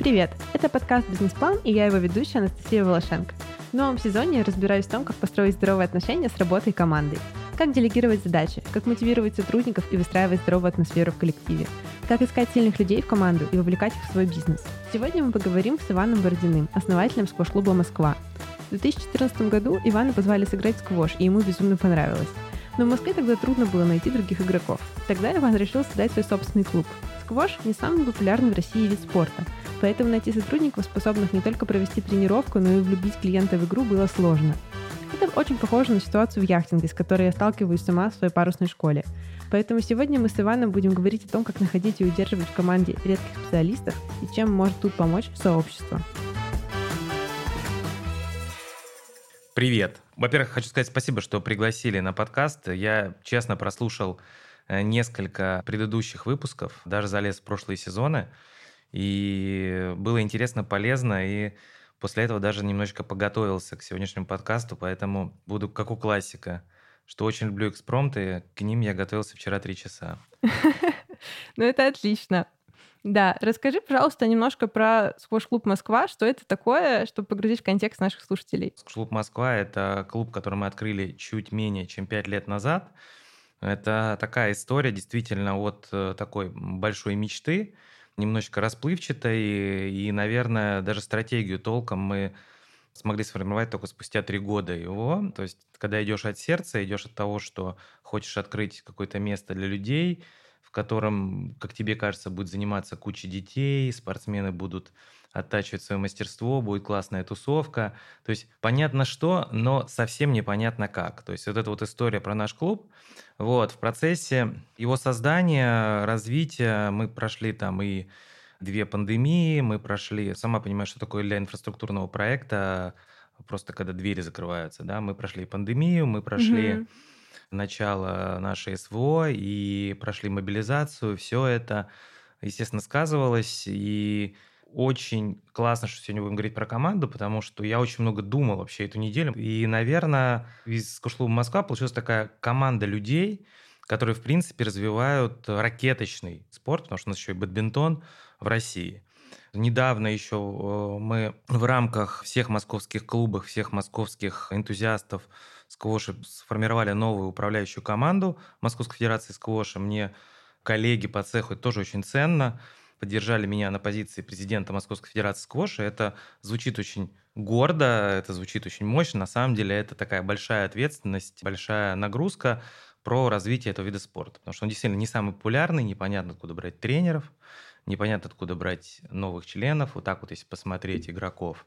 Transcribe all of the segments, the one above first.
Привет! Это подкаст «Бизнес-план» и я его ведущая Анастасия Волошенко. В новом сезоне разбираюсь в том, как построить здоровые отношения с работой и командой. Как делегировать задачи, как мотивировать сотрудников и выстраивать здоровую атмосферу в коллективе, как искать сильных людей в команду и вовлекать их в свой бизнес. Сегодня мы поговорим с Иваном Бородиным, основателем сквош-клуба «Москва». В 2014 году Ивана позвали сыграть в сквош, и ему безумно понравилось. Но в Москве тогда трудно было найти других игроков. Тогда Иван решил создать свой собственный клуб. Сквош не самый популярный в России вид спорта, поэтому найти сотрудников, способных не только провести тренировку, но и влюбить клиента в игру, было сложно. Это очень похоже на ситуацию в яхтинге, с которой я сталкиваюсь сама в своей парусной школе. Поэтому сегодня мы с Иваном будем говорить о том, как находить и удерживать в команде редких специалистов и чем может тут помочь сообщество. Привет. Во-первых, хочу сказать спасибо, что пригласили на подкаст. Я честно прослушал э, несколько предыдущих выпусков, даже залез в прошлые сезоны. И было интересно, полезно, и после этого даже немножечко подготовился к сегодняшнему подкасту, поэтому буду как у классика, что очень люблю экспромты, к ним я готовился вчера три часа. Ну, это отлично. Да, расскажи, пожалуйста, немножко про сквош-клуб «Москва». Что это такое, чтобы погрузить в контекст наших слушателей? Сквош-клуб «Москва» — это клуб, который мы открыли чуть менее, чем пять лет назад. Это такая история действительно от э, такой большой мечты, немножечко расплывчатой, и, наверное, даже стратегию толком мы смогли сформировать только спустя три года его. То есть, когда идешь от сердца, идешь от того, что хочешь открыть какое-то место для людей — в котором, как тебе кажется, будет заниматься куча детей, спортсмены будут оттачивать свое мастерство, будет классная тусовка. То есть понятно что, но совсем непонятно как. То есть вот эта вот история про наш клуб. Вот, в процессе его создания, развития мы прошли там и две пандемии, мы прошли, сама понимаешь, что такое для инфраструктурного проекта, просто когда двери закрываются, да, мы прошли пандемию, мы прошли mm-hmm начало нашей СВО и прошли мобилизацию, все это, естественно, сказывалось. И очень классно, что сегодня будем говорить про команду, потому что я очень много думал вообще эту неделю. И, наверное, из Кушлуба Москва получилась такая команда людей, которые, в принципе, развивают ракеточный спорт, потому что у нас еще и бадминтон в России. Недавно еще э, мы в рамках всех московских клубов, всех московских энтузиастов сквоша сформировали новую управляющую команду Московской Федерации сквоша. Мне коллеги по цеху это тоже очень ценно. Поддержали меня на позиции президента Московской Федерации сквоша. Это звучит очень гордо, это звучит очень мощно. На самом деле это такая большая ответственность, большая нагрузка про развитие этого вида спорта. Потому что он действительно не самый популярный, непонятно, откуда брать тренеров, непонятно, откуда брать новых членов. Вот так вот, если посмотреть игроков.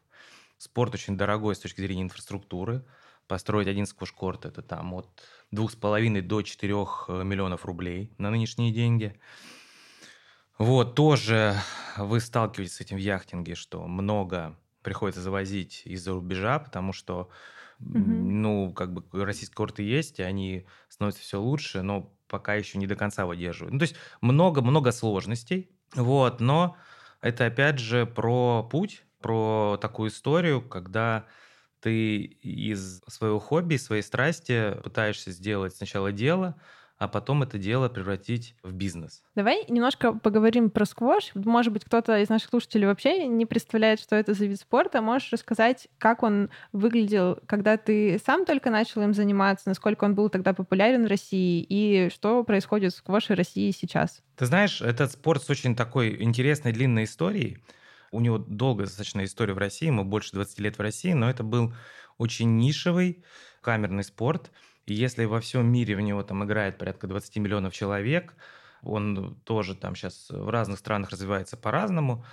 Спорт очень дорогой с точки зрения инфраструктуры построить один сквош-корт, это там от 2,5 до 4 э, миллионов рублей на нынешние деньги. Вот, тоже вы сталкиваетесь с этим в яхтинге, что много приходится завозить из-за рубежа, потому что, угу. ну, как бы российские корты есть, и они становятся все лучше, но пока еще не до конца выдерживают. Ну, то есть много-много сложностей, вот, но это опять же про путь, про такую историю, когда ты из своего хобби, своей страсти пытаешься сделать сначала дело, а потом это дело превратить в бизнес. Давай немножко поговорим про сквош. Может быть, кто-то из наших слушателей вообще не представляет, что это за вид спорта. Можешь рассказать, как он выглядел, когда ты сам только начал им заниматься, насколько он был тогда популярен в России и что происходит в сквоше России сейчас? Ты знаешь, этот спорт с очень такой интересной длинной историей. У него долгая достаточно история в России, ему больше 20 лет в России, но это был очень нишевый камерный спорт. И если во всем мире в него там играет порядка 20 миллионов человек, он тоже там сейчас в разных странах развивается по-разному,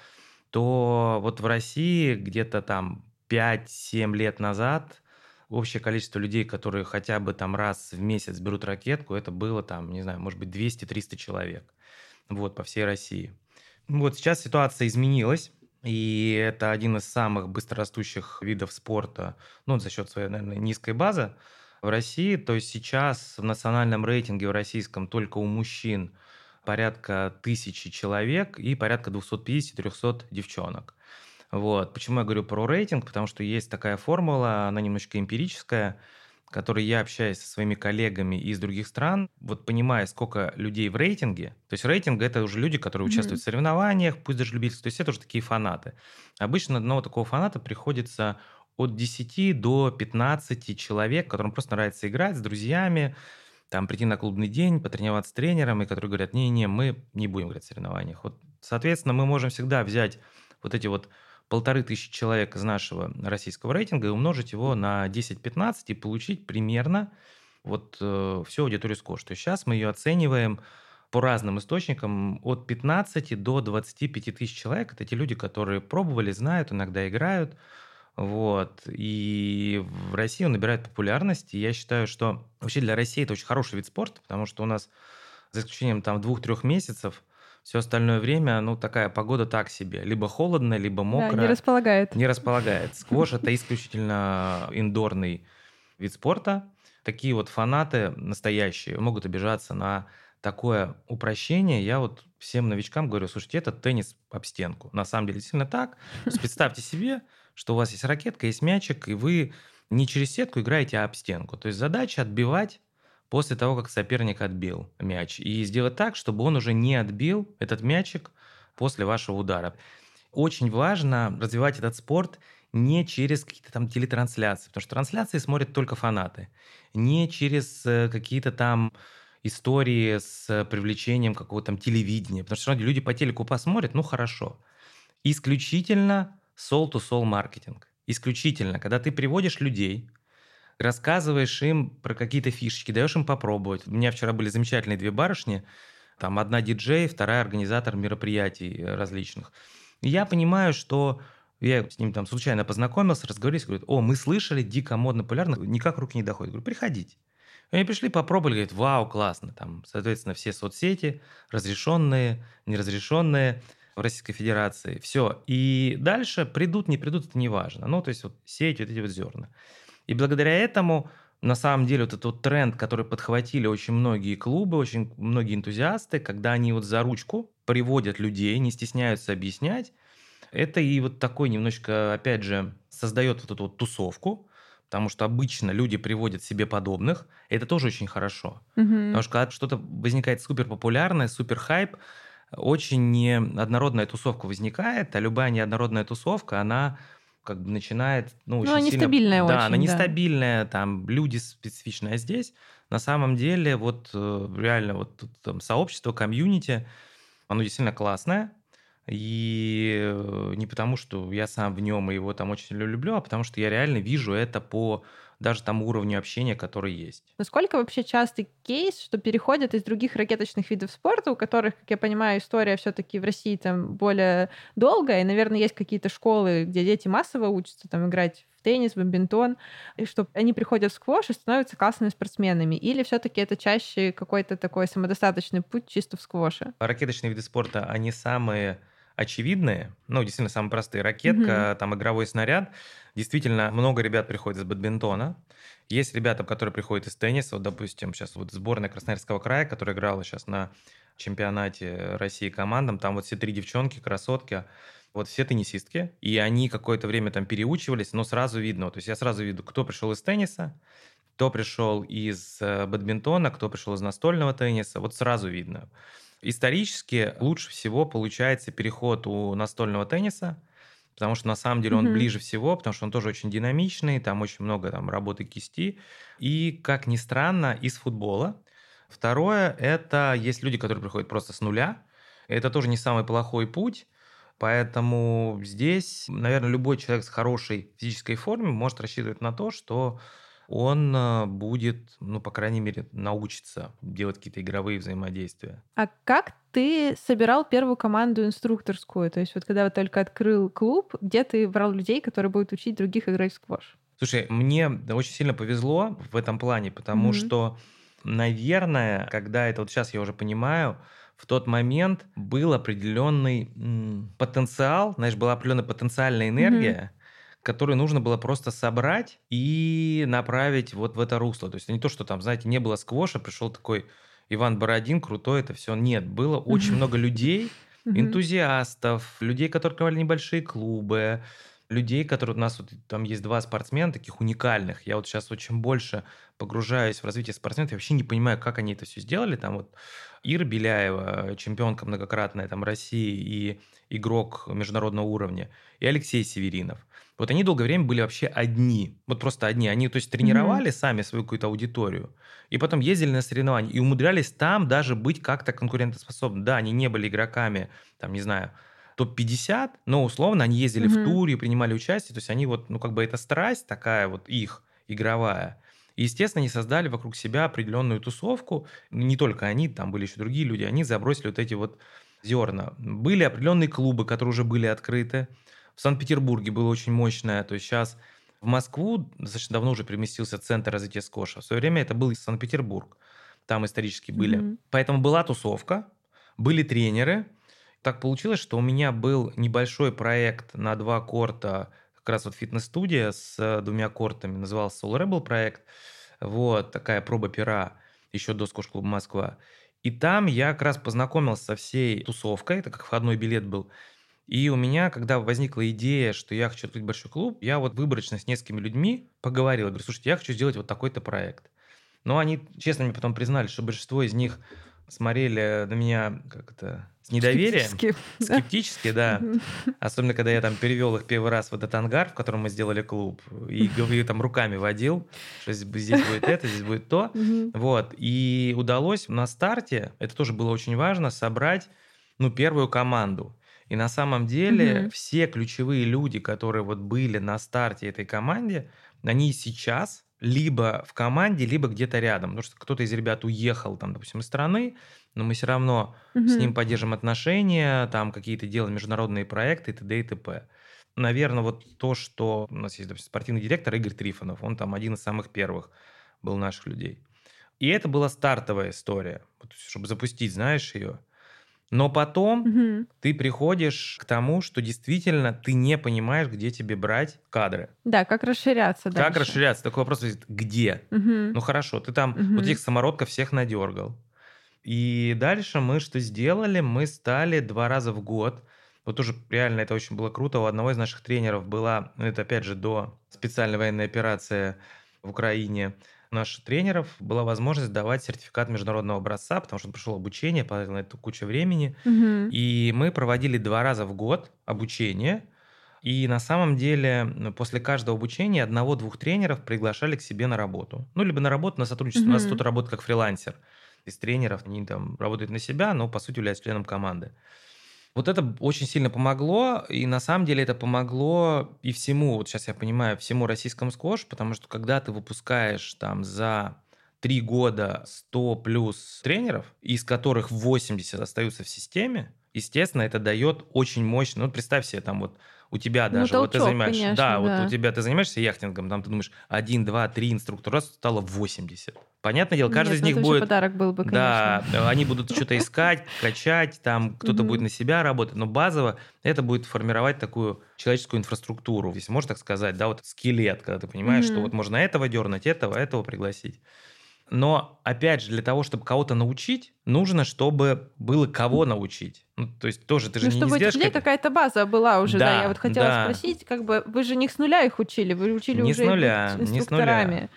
то вот в России где-то там 5-7 лет назад общее количество людей, которые хотя бы там раз в месяц берут ракетку, это было там, не знаю, может быть 200-300 человек. Вот, по всей России. Вот сейчас ситуация изменилась. И это один из самых быстрорастущих видов спорта, ну, за счет своей, наверное, низкой базы в России. То есть сейчас в национальном рейтинге в российском только у мужчин порядка тысячи человек и порядка 250-300 девчонок. Вот. Почему я говорю про рейтинг? Потому что есть такая формула, она немножечко эмпирическая, который я общаюсь со своими коллегами из других стран, вот понимая, сколько людей в рейтинге, то есть рейтинг это уже люди, которые mm-hmm. участвуют в соревнованиях, пусть даже любительские, то есть это уже такие фанаты. Обычно одного такого фаната приходится от 10 до 15 человек, которым просто нравится играть с друзьями, там прийти на клубный день, потренироваться с тренером, и которые говорят, не-не, мы не будем играть в соревнованиях. Вот, соответственно, мы можем всегда взять вот эти вот полторы тысячи человек из нашего российского рейтинга и умножить его на 10-15 и получить примерно вот э, всю аудиторию Скош. То есть сейчас мы ее оцениваем по разным источникам от 15 до 25 тысяч человек. Это те люди, которые пробовали, знают, иногда играют. Вот. И в России он набирает популярность. И я считаю, что вообще для России это очень хороший вид спорта, потому что у нас, за исключением там двух-трех месяцев, все остальное время, ну, такая погода так себе. Либо холодная, либо мокрая. Да, не располагает. Не располагает. Сквош – это исключительно индорный вид спорта. Такие вот фанаты настоящие могут обижаться на такое упрощение. Я вот всем новичкам говорю, слушайте, это теннис об стенку. На самом деле действительно так. представьте себе, что у вас есть ракетка, есть мячик, и вы не через сетку играете, а об стенку. То есть задача отбивать после того, как соперник отбил мяч. И сделать так, чтобы он уже не отбил этот мячик после вашего удара. Очень важно развивать этот спорт не через какие-то там телетрансляции, потому что трансляции смотрят только фанаты, не через э, какие-то там истории с привлечением какого-то там телевидения, потому что люди по телеку посмотрят, ну хорошо. Исключительно soul-to-soul маркетинг. Исключительно, когда ты приводишь людей, рассказываешь им про какие-то фишечки, даешь им попробовать. У меня вчера были замечательные две барышни, там одна диджей, вторая организатор мероприятий различных. И я понимаю, что я с ним там случайно познакомился, разговаривали, говорят, о, мы слышали, дико модно, популярно, никак руки не доходят. говорю, приходите. Они пришли, попробовали, говорят, вау, классно. Там, соответственно, все соцсети, разрешенные, неразрешенные в Российской Федерации. Все. И дальше придут, не придут, это не важно. Ну, то есть вот сеять вот эти вот зерна. И благодаря этому, на самом деле, вот этот вот тренд, который подхватили очень многие клубы, очень многие энтузиасты, когда они вот за ручку приводят людей, не стесняются объяснять, это и вот такой немножечко, опять же, создает вот эту вот тусовку, потому что обычно люди приводят себе подобных, это тоже очень хорошо. Угу. Потому что когда что-то возникает супер популярное, супер хайп, очень неоднородная тусовка возникает, а любая неоднородная тусовка, она как бы начинает, ну, очень ну, она сильно... нестабильная да, очень, она нестабильная, да. там люди специфичные. А здесь на самом деле вот э, реально вот тут там сообщество, комьюнити, оно действительно классное. И э, не потому, что я сам в нем и его там очень люблю, а потому что я реально вижу это по даже тому уровню общения, который есть. Насколько вообще частый кейс, что переходят из других ракеточных видов спорта, у которых, как я понимаю, история все-таки в России там более долгая, и, наверное, есть какие-то школы, где дети массово учатся там играть в теннис, в бадминтон, и что они приходят в сквош и становятся классными спортсменами? Или все-таки это чаще какой-то такой самодостаточный путь чисто в сквоше? Ракеточные виды спорта, они самые очевидные, ну, действительно, самые простые. Ракетка, mm-hmm. там, игровой снаряд. Действительно, много ребят приходит из бадминтона. Есть ребята, которые приходят из тенниса. Вот, допустим, сейчас вот сборная Красноярского края, которая играла сейчас на чемпионате России командам. Там вот все три девчонки, красотки, вот все теннисистки. И они какое-то время там переучивались, но сразу видно. То есть я сразу виду, кто пришел из тенниса, кто пришел из э, бадминтона, кто пришел из настольного тенниса. Вот сразу видно. Исторически лучше всего получается переход у настольного тенниса, потому что на самом деле он mm-hmm. ближе всего, потому что он тоже очень динамичный, там очень много там работы кисти. И, как ни странно, из футбола. Второе – это есть люди, которые приходят просто с нуля. Это тоже не самый плохой путь. Поэтому здесь, наверное, любой человек с хорошей физической формой может рассчитывать на то, что он а, будет, ну, по крайней мере, научиться делать какие-то игровые взаимодействия. А как ты собирал первую команду инструкторскую? То есть вот когда вы только открыл клуб, где ты брал людей, которые будут учить других играть в сквош? Слушай, мне очень сильно повезло в этом плане, потому mm-hmm. что, наверное, когда это вот сейчас я уже понимаю, в тот момент был определенный м, потенциал, знаешь, была определенная потенциальная энергия, которую нужно было просто собрать и направить вот в это русло. То есть не то, что там, знаете, не было сквоша, пришел такой Иван Бородин, крутой это все. Нет, было очень много людей, энтузиастов, людей, которые открывали небольшие клубы, людей, которые у нас вот там есть два спортсмена таких уникальных. Я вот сейчас очень больше погружаюсь в развитие спортсменов, я вообще не понимаю, как они это все сделали. Там вот Ира Беляева, чемпионка многократная там России и игрок международного уровня, и Алексей Северинов. Вот они долгое время были вообще одни, вот просто одни. Они, то есть, тренировали mm-hmm. сами свою какую-то аудиторию, и потом ездили на соревнования, и умудрялись там даже быть как-то конкурентоспособны. Да, они не были игроками, там, не знаю, топ-50, но условно они ездили mm-hmm. в туре, принимали участие, то есть они вот, ну как бы это страсть такая вот их игровая. И, естественно, они создали вокруг себя определенную тусовку. Не только они, там были еще другие люди, они забросили вот эти вот зерна. Были определенные клубы, которые уже были открыты. В Санкт-Петербурге было очень мощное, то есть сейчас в Москву достаточно давно уже переместился центр развития скоша. В свое время это был Санкт-Петербург. Там исторически были. Mm-hmm. Поэтому была тусовка, были тренеры, так получилось, что у меня был небольшой проект на два корта, как раз вот фитнес-студия с э, двумя кортами, назывался Soul Rebel проект. Вот, такая проба пера еще до Скош-клуба Москва. И там я как раз познакомился со всей тусовкой, это как входной билет был. И у меня, когда возникла идея, что я хочу открыть большой клуб, я вот выборочно с несколькими людьми поговорил. Говорю, слушайте, я хочу сделать вот такой-то проект. Но они, честно, мне потом признали, что большинство из них смотрели на меня как то с недоверием. Скептически. Скептически, да. Особенно, когда я там перевел их первый раз в этот ангар, в котором мы сделали клуб, и говорю, там руками водил, что здесь будет это, здесь будет то. Вот. И удалось на старте, это тоже было очень важно, собрать ну, первую команду. И на самом деле угу. все ключевые люди, которые вот были на старте этой команде, они сейчас либо в команде, либо где-то рядом. Потому что кто-то из ребят уехал, там, допустим, из страны, но мы все равно угу. с ним поддержим отношения, там какие-то делаем международные проекты и т.д. и т.п. Наверное, вот то, что у нас есть, допустим, спортивный директор Игорь Трифонов, он там один из самых первых был наших людей. И это была стартовая история, чтобы запустить, знаешь, ее. Но потом угу. ты приходишь к тому, что действительно ты не понимаешь, где тебе брать кадры. Да, как расширяться дальше. Как расширяться? Такой вопрос, где? Угу. Ну хорошо, ты там угу. вот этих самородков всех надергал. И дальше мы что сделали? Мы стали два раза в год. Вот тоже реально это очень было круто. У одного из наших тренеров была, ну это опять же до специальной военной операции в Украине, наших тренеров была возможность давать сертификат международного образца, потому что он прошел обучение, потратил на это кучу времени. Угу. И мы проводили два раза в год обучение. И на самом деле ну, после каждого обучения одного-двух тренеров приглашали к себе на работу. Ну, либо на работу, на сотрудничество. Угу. У нас кто-то работает как фрилансер. Из тренеров, они там работают на себя, но по сути являются членом команды. Вот это очень сильно помогло, и на самом деле это помогло и всему, вот сейчас я понимаю, всему российскому сквош, потому что когда ты выпускаешь там за три года 100 плюс тренеров, из которых 80 остаются в системе, естественно, это дает очень мощно. Ну, представь себе, там вот у тебя ну, даже, толчок, вот ты занимаешься, конечно, да, да, вот у тебя ты занимаешься яхтингом, там ты думаешь, один, два, три инструктора, раз стало 80. Понятное дело, каждый Нет, из ну, них будет... подарок был бы, конечно. Да, они будут что-то искать, качать, там кто-то будет на себя работать, но базово это будет формировать такую человеческую инфраструктуру, если можно так сказать, да, вот скелет, когда ты понимаешь, что вот можно этого дернуть, этого, этого пригласить. Но, опять же, для того, чтобы кого-то научить, нужно, чтобы было кого научить. Ну, то есть тоже ты же ну, не чтобы у людей как... какая-то база была уже, да, да. Я вот хотела да. спросить, как бы вы же не с нуля их учили, вы учили не уже с нуля, не с нуля.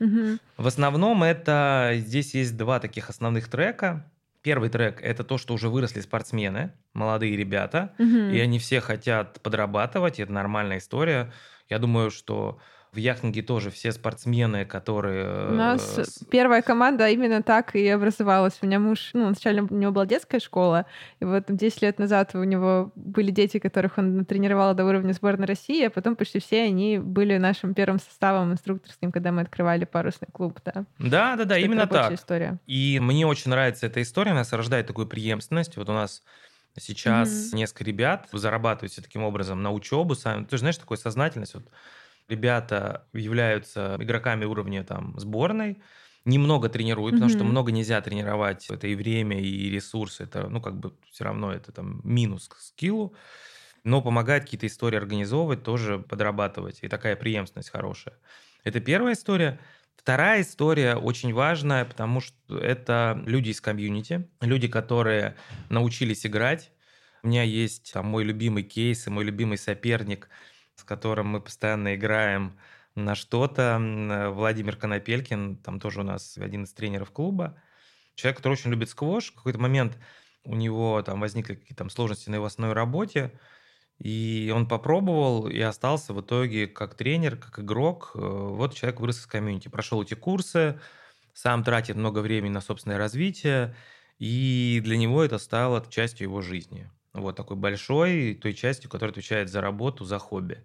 Угу. В основном это здесь есть два таких основных трека. Первый трек это то, что уже выросли спортсмены, молодые ребята, угу. и они все хотят подрабатывать, это нормальная история. Я думаю, что в яхтинге тоже все спортсмены, которые... У нас э, первая команда именно так и образовалась. У меня муж, ну, сначала у него была детская школа, и вот 10 лет назад у него были дети, которых он тренировал до уровня сборной России, а потом почти все они были нашим первым составом инструкторским, когда мы открывали парусный клуб, да. Да, да, да, именно так. история. И мне очень нравится эта история, она рождает такую преемственность. Вот у нас Сейчас mm-hmm. несколько ребят зарабатывают таким образом на учебу сами. Ты же знаешь, такой сознательность. Вот ребята являются игроками уровня там сборной, немного тренируют, mm-hmm. потому что много нельзя тренировать. Это и время, и ресурсы. Это, ну, как бы все равно это там минус к скиллу. Но помогает какие-то истории организовывать, тоже подрабатывать. И такая преемственность хорошая. Это первая история. Вторая история очень важная, потому что это люди из комьюнити, люди, которые научились играть. У меня есть там, мой любимый кейс и мой любимый соперник – с которым мы постоянно играем на что-то. Владимир Конопелькин, там тоже у нас один из тренеров клуба. Человек, который очень любит сквош. В какой-то момент у него там возникли какие-то там сложности на его основной работе, и он попробовал и остался в итоге как тренер, как игрок. Э, вот человек вырос из комьюнити, прошел эти курсы, сам тратит много времени на собственное развитие, и для него это стало частью его жизни. Вот такой большой, той частью, которая отвечает за работу, за хобби.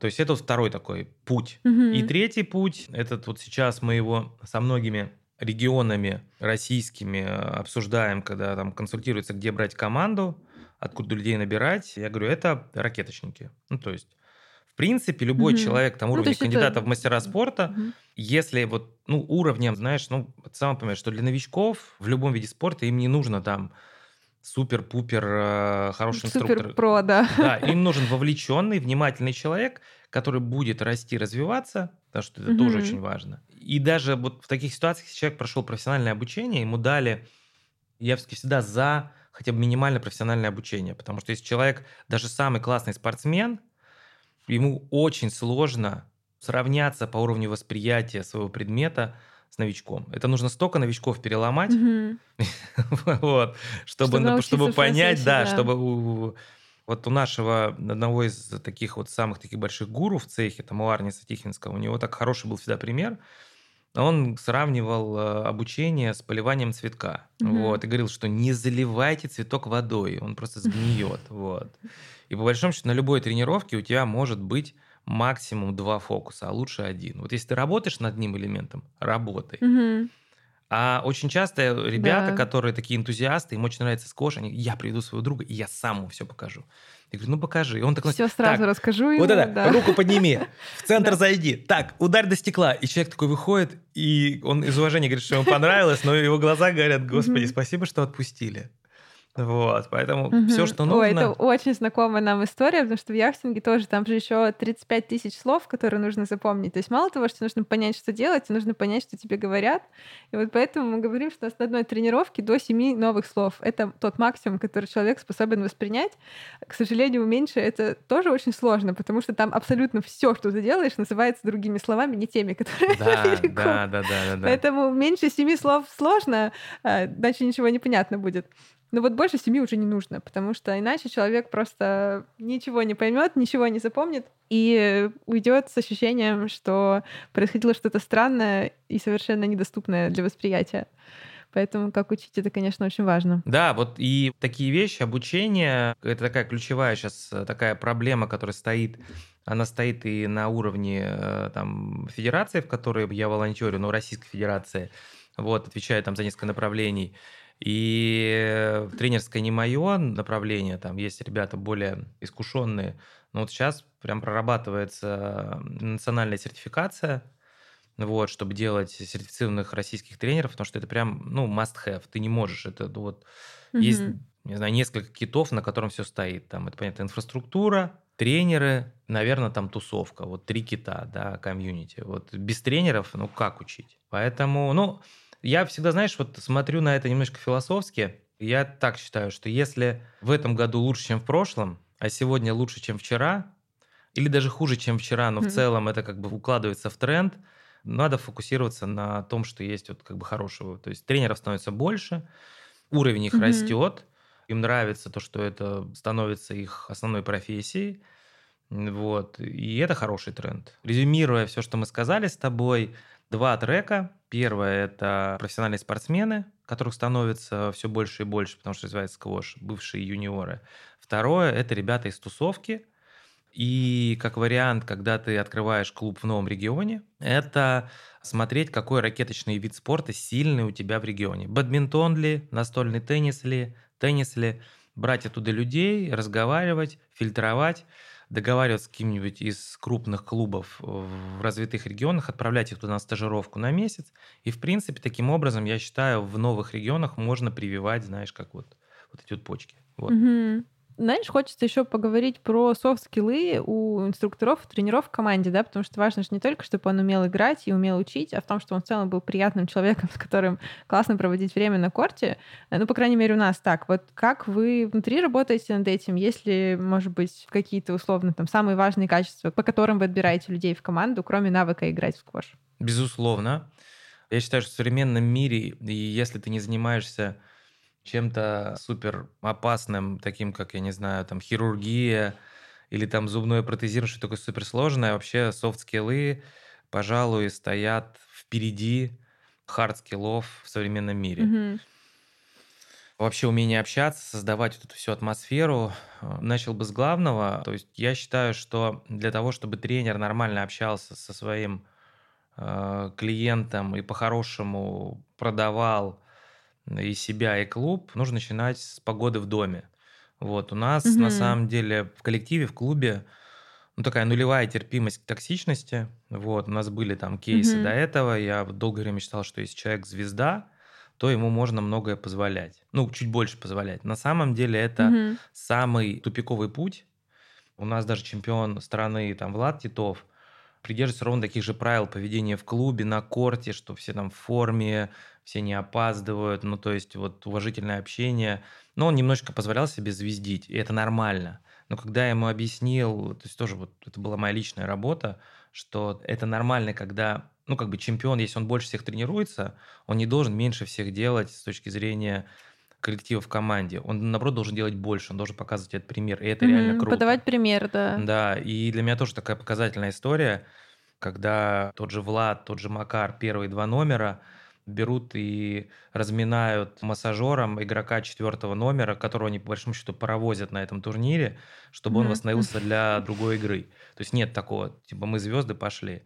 То есть это вот второй такой путь. Угу. И третий путь, этот вот сейчас мы его со многими регионами российскими обсуждаем, когда там консультируется, где брать команду, откуда людей набирать. Я говорю, это ракеточники. Ну, то есть в принципе, любой угу. человек там уровня ну, кандидата это... в мастера спорта, угу. если вот, ну, уровнем, знаешь, ну, сам понимаешь, что для новичков в любом виде спорта им не нужно там супер-пупер э, хороший инструктор. про, да. Да, им нужен вовлеченный, внимательный человек, который будет расти, развиваться, потому что это угу. тоже очень важно. И даже вот в таких ситуациях, если человек прошел профессиональное обучение, ему дали, я всегда за хотя бы минимальное профессиональное обучение, потому что если человек даже самый классный спортсмен, ему очень сложно сравняться по уровню восприятия своего предмета с новичком. Это нужно столько новичков переломать, вот, чтобы, чтобы понять, да, чтобы вот у нашего одного из таких вот самых таких больших гуру в цехе, там у Арниса Тихинского, у него так хороший был всегда пример. Он сравнивал э, обучение с поливанием цветка. Угу. Вот, и говорил, что не заливайте цветок водой, он просто сгниет. Вот. И по большому счету на любой тренировке у тебя может быть максимум два фокуса, а лучше один. Вот если ты работаешь над одним элементом, работай. Угу. А очень часто ребята, да. которые такие энтузиасты, им очень нравится скош, они, я приведу своего друга, и я сам ему все покажу. Я говорю, ну покажи. И он такой, все сразу так, расскажу ему. Вот это, да. руку подними, в центр зайди. Так, ударь до стекла. И человек такой выходит, и он из уважения говорит, что ему понравилось, но его глаза говорят, господи, спасибо, что отпустили. Вот, поэтому угу. все, что нужно... Ой, это очень знакомая нам история, потому что в яхтинге тоже там же еще 35 тысяч слов, которые нужно запомнить. То есть мало того, что нужно понять, что делать, нужно понять, что тебе говорят. И вот поэтому мы говорим, что с одной тренировки до 7 новых слов. Это тот максимум, который человек способен воспринять. К сожалению, меньше это тоже очень сложно, потому что там абсолютно все, что ты делаешь, называется другими словами, не теми, которые да, да, да, да, да. Поэтому меньше семи слов сложно, а, иначе ничего не понятно будет. Но вот больше семи уже не нужно, потому что иначе человек просто ничего не поймет, ничего не запомнит и уйдет с ощущением, что происходило что-то странное и совершенно недоступное для восприятия. Поэтому как учить, это, конечно, очень важно. Да, вот и такие вещи, обучение, это такая ключевая сейчас э, такая проблема, которая стоит она стоит и на уровне э, там, федерации, в которой я волонтерю, но Российской Федерации, вот, отвечаю там за несколько направлений. И тренерское не мое направление, там есть ребята более искушенные, но вот сейчас прям прорабатывается национальная сертификация, вот, чтобы делать сертифицированных российских тренеров, потому что это прям, ну, must have, ты не можешь, это ну, вот, угу. есть, не знаю, несколько китов, на котором все стоит, там, это, понятно, инфраструктура, тренеры, наверное, там тусовка, вот три кита, да, комьюнити, вот без тренеров, ну, как учить? Поэтому, ну, я всегда, знаешь, вот смотрю на это немножко философски. Я так считаю, что если в этом году лучше, чем в прошлом, а сегодня лучше, чем вчера, или даже хуже, чем вчера, но mm-hmm. в целом это как бы укладывается в тренд, надо фокусироваться на том, что есть вот как бы хорошего. То есть тренеров становится больше, уровень их mm-hmm. растет, им нравится то, что это становится их основной профессией. Вот. И это хороший тренд. Резюмируя все, что мы сказали с тобой, Два трека. Первое – это профессиональные спортсмены, которых становится все больше и больше, потому что развивается сквош, бывшие юниоры. Второе – это ребята из тусовки. И как вариант, когда ты открываешь клуб в новом регионе, это смотреть, какой ракеточный вид спорта сильный у тебя в регионе. Бадминтон ли, настольный теннис ли, теннис ли. Брать оттуда людей, разговаривать, фильтровать договариваться с кем-нибудь из крупных клубов в развитых регионах, отправлять их туда на стажировку на месяц. И, в принципе, таким образом, я считаю, в новых регионах можно прививать, знаешь, как вот, вот эти вот почки. Вот. Угу. Знаешь, хочется еще поговорить про софт-скиллы у инструкторов, тренеров в команде, да, потому что важно же не только, чтобы он умел играть и умел учить, а в том, что он в целом был приятным человеком, с которым классно проводить время на корте. Ну, по крайней мере, у нас так. Вот как вы внутри работаете над этим? Есть ли, может быть, какие-то условно там самые важные качества, по которым вы отбираете людей в команду, кроме навыка играть в сквош? Безусловно. Я считаю, что в современном мире, и если ты не занимаешься чем-то супер опасным, таким как, я не знаю, там хирургия или там зубное протезирование, что такое суперсложное, вообще софт-скиллы, пожалуй, стоят впереди хард-скиллов в современном мире. Мгм. Вообще умение общаться, создавать вот эту всю атмосферу. э, Начал бы с главного. То есть я считаю, что для того, чтобы тренер нормально общался со своим э, клиентом и по-хорошему продавал и себя, и клуб, нужно начинать с погоды в доме. Вот, у нас на Мгм. самом деле в коллективе, в клубе, ну, такая нулевая терпимость к токсичности. Вот, у нас были там кейсы Мгм. до этого. Я долгое время считал, что если человек звезда, то ему можно многое позволять. Ну, чуть больше позволять. На самом деле это Мгм. самый тупиковый путь. У нас даже чемпион страны, там, Влад Титов, придерживается ровно таких же правил поведения в клубе, на корте, что все там в форме, все не опаздывают, ну, то есть вот уважительное общение. Но он немножечко позволял себе звездить, и это нормально. Но когда я ему объяснил, то есть тоже вот это была моя личная работа, что это нормально, когда, ну, как бы чемпион, если он больше всех тренируется, он не должен меньше всех делать с точки зрения коллектива в команде. Он, наоборот, должен делать больше, он должен показывать этот пример, и это реально Мгм. круто. Подавать пример, да. Да, и для меня тоже такая показательная история, когда тот же Влад, тот же Макар, первые два номера берут и разминают массажером игрока четвертого номера, которого они, по большому счету, паровозят на этом турнире, чтобы он восстановился для другой игры. То есть нет такого, типа мы звезды пошли.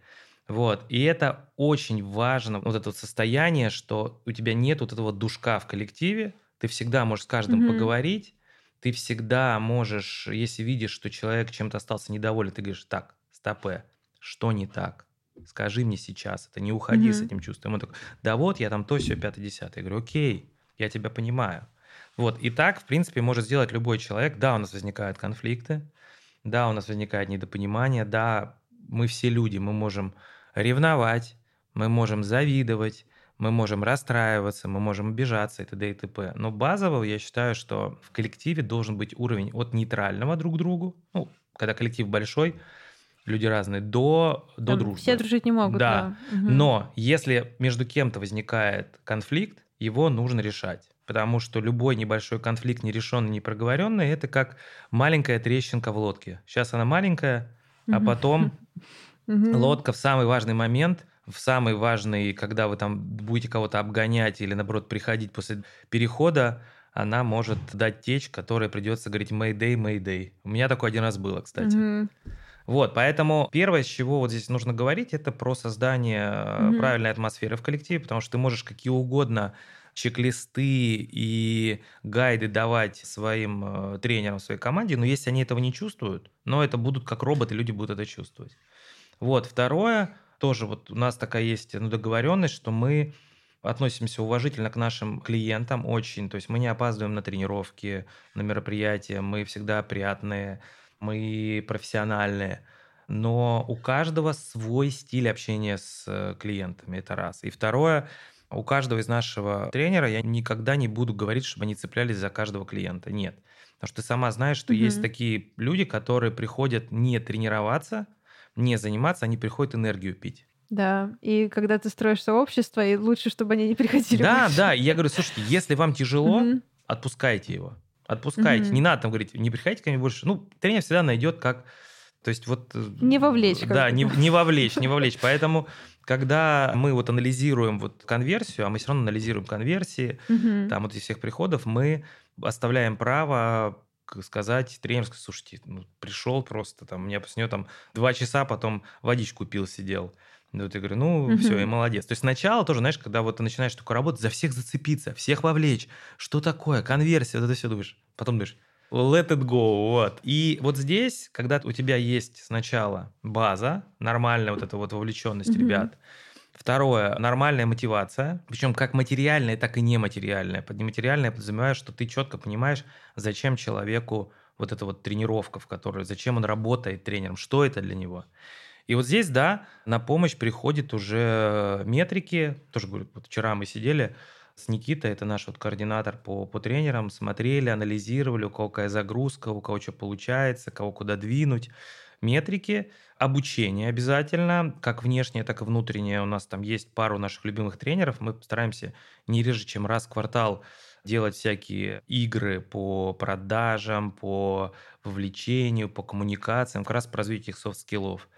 Вот. И это очень важно, вот это вот состояние, что у тебя нет вот этого душка в коллективе, ты всегда можешь с каждым Мгм. поговорить, ты всегда можешь, если видишь, что человек чем-то остался недоволен, ты говоришь, так, стопе, что не так? Скажи мне сейчас, это не уходи с Мгм. этим чувством. Он такой, да вот, я там то, все, пятое, десятое. Я говорю, окей, я тебя понимаю. Вот, и так, в принципе, может сделать любой человек. Да, у нас возникают конфликты, да, у нас возникает недопонимание, да, мы все люди, мы можем ревновать, мы можем завидовать, мы можем расстраиваться, мы можем обижаться и т.д. и т.п. Но базово я считаю, что в коллективе должен быть уровень от нейтрального друг к другу, ну, когда коллектив большой, люди разные, до, до Там дружбы. Все дружить не могут, Да, да. Но если между кем-то возникает конфликт, его нужно решать. Потому что любой небольшой конфликт, нерешенный, непроговоренный, это как маленькая трещинка в лодке. Сейчас она маленькая, а потом лодка в самый важный момент, в самый важный, когда вы там будете кого-то обгонять или, наоборот, приходить после перехода, она может дать течь, которой придется говорить «Mayday, Mayday». У меня такое один раз было, кстати. Вот, поэтому первое, с чего вот здесь нужно говорить, это про создание Мгм. правильной атмосферы в коллективе, потому что ты можешь какие угодно чек-листы и гайды давать своим э, тренерам, своей команде, но если они этого не чувствуют, но это будут как роботы, люди будут это чувствовать. Вот, второе, тоже вот у нас такая есть ну, договоренность, что мы относимся уважительно к нашим клиентам очень, то есть мы не опаздываем на тренировки, на мероприятия, мы всегда приятные, мы профессиональные, но у каждого свой стиль общения с э, клиентами, это раз. И второе, у каждого из нашего тренера я никогда не буду говорить, чтобы они цеплялись за каждого клиента, нет. Потому что ты сама знаешь, что есть Мгм. такие люди, которые приходят не тренироваться, не заниматься, они приходят энергию пить. Да, и когда ты строишь сообщество, и лучше, чтобы они не приходили Да, больше. да, и я говорю, слушайте, если вам тяжело, Мгм. отпускайте его. Отпускайте. Мгм. Не надо там говорить, не приходите ко мне больше. Ну, тренер всегда найдет, как... То есть вот... э, Не вовлечь Да, не, не вовлечь, не вовлечь. Поэтому, когда мы вот анализируем вот конверсию, а мы все равно анализируем конверсии, Мгм. там вот из всех приходов, мы оставляем право сказать тренерской, слушайте, ну, пришел просто, там, у меня после него там два часа, потом водичку пил, сидел. Ну, Вот я говорю, ну, Мгм. все, и молодец. То есть сначала тоже, знаешь, когда вот ты начинаешь только работать, за всех зацепиться, всех вовлечь. Что такое? Конверсия, вот это все думаешь. Потом думаешь, let it go, вот. И вот здесь, когда у тебя есть сначала база, нормальная вот эта вот вовлеченность Мгм. ребят, Второе, нормальная мотивация, причем как материальная, так и нематериальная. Под нематериальной я подразумеваю, что ты четко понимаешь, зачем человеку вот эта вот тренировка, в которой, зачем он работает тренером, что это для него. И вот здесь, да, на помощь приходят уже метрики. Тоже говорю, вот вчера мы сидели с Никитой, это наш вот координатор по, по тренерам, смотрели, анализировали, у кого какая загрузка, у кого что получается, кого куда двинуть. Метрики, обучение обязательно, как внешнее, так и внутреннее. У нас там есть пару наших любимых тренеров. Мы стараемся не реже, чем раз в квартал делать всякие игры по продажам, по вовлечению, по коммуникациям, как раз по развитию их софт-скиллов.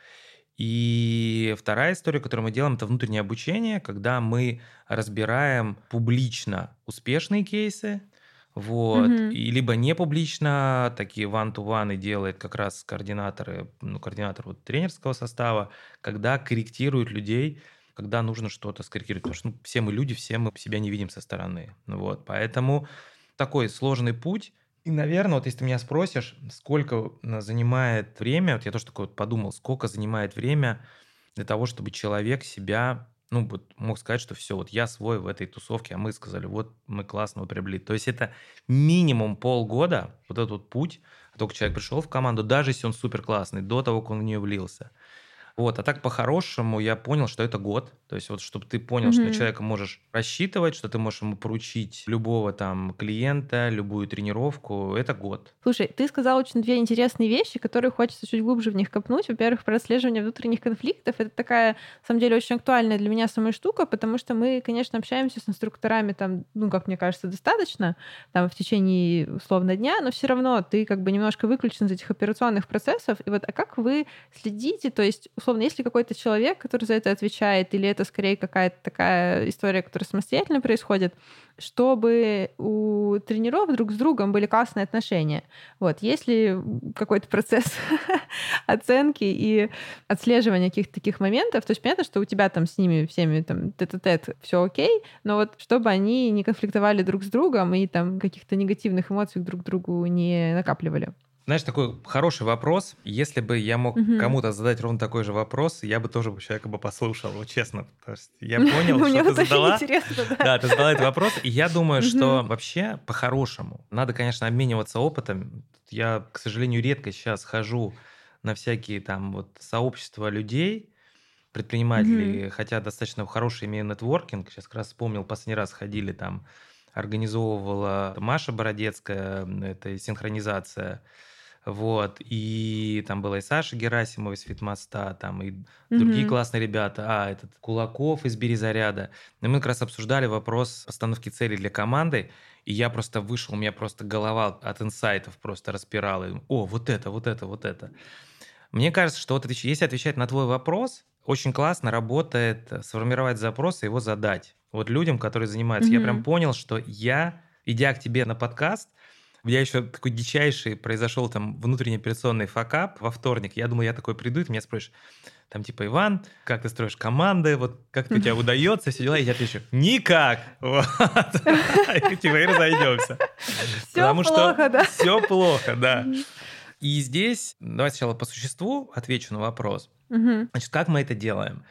И вторая история, которую мы делаем, это внутреннее обучение, когда мы разбираем публично успешные кейсы, вот, Мгм. и либо не публично, такие one-to-one делает как раз координаторы, ну, координатор вот тренерского состава, когда корректируют людей, когда нужно что-то скорректировать, потому что ну, все мы люди, все мы себя не видим со стороны, вот, поэтому такой сложный путь, и, наверное, вот если ты меня спросишь, сколько э, занимает время, вот я тоже такой вот подумал, сколько занимает время для того, чтобы человек себя, ну, вот мог сказать, что все, вот я свой в этой тусовке, а мы сказали, вот мы классно его приобрели. То есть это минимум полгода, вот этот вот путь, а только человек пришел в команду, даже если он супер классный, до того, как он в нее влился. Вот, а так по-хорошему я понял, что это год. То есть вот, чтобы ты понял, что на человека можешь рассчитывать, что ты можешь ему поручить любого там клиента, любую тренировку, это год. Слушай, ты сказал очень две интересные вещи, которые хочется чуть глубже в них копнуть. Во-первых, про отслеживание внутренних конфликтов. Это такая, на самом деле, очень актуальная для меня самая штука, потому что мы, конечно, общаемся с инструкторами там, ну, как мне кажется, достаточно, там, в течение, условно, дня, но все равно ты как бы немножко выключен из этих операционных процессов. И вот, а как вы следите? То есть, условно, есть ли какой-то человек, который за это отвечает, или это скорее какая-то такая история, которая самостоятельно происходит, чтобы у тренеров друг с другом были классные отношения. Вот, есть ли какой-то процесс оценки и отслеживания каких-то таких моментов? То есть понятно, что у тебя там с ними всеми там тет-а-тет все окей, но вот чтобы они не конфликтовали друг с другом и там каких-то негативных эмоций друг к другу не накапливали. Знаешь, такой хороший вопрос. Если бы я мог Мгм. кому-то задать ровно такой же вопрос, я бы тоже человека бы послушал, вот честно. Потому что я понял, что ты задала. да. Ты задала этот вопрос, и я думаю, что вообще по-хорошему надо, конечно, обмениваться опытом. Я, к сожалению, редко сейчас хожу на всякие там вот сообщества людей, предпринимателей, хотя достаточно хороший имею нетворкинг. Сейчас как раз вспомнил, последний раз ходили там, организовывала Маша Бородецкая, это синхронизация, вот, и там была и Саша Герасимова из Фитмоста, там и другие Мгм. классные ребята, а, этот Кулаков из Березаряда. И мы как раз обсуждали вопрос постановки целей для команды, и я просто вышел, у меня просто голова от инсайтов просто распирала. И, О, вот это, вот это, вот это. Мне кажется, что вот если отвечать на твой вопрос, очень классно работает сформировать запрос и его задать. Вот людям, которые занимаются. Я прям понял, что я, идя к тебе на подкаст, у меня еще такой дичайший произошел там внутренний операционный факап во вторник. Я думаю, я такой приду, и ты меня спросишь, там типа, Иван, как ты строишь команды, вот как у тебя удается, все дела, и я отвечу, никак. Вот. И типа, и разойдемся. Потому что все плохо, да. И здесь, давай сначала по существу отвечу на вопрос. Значит, как мы это делаем?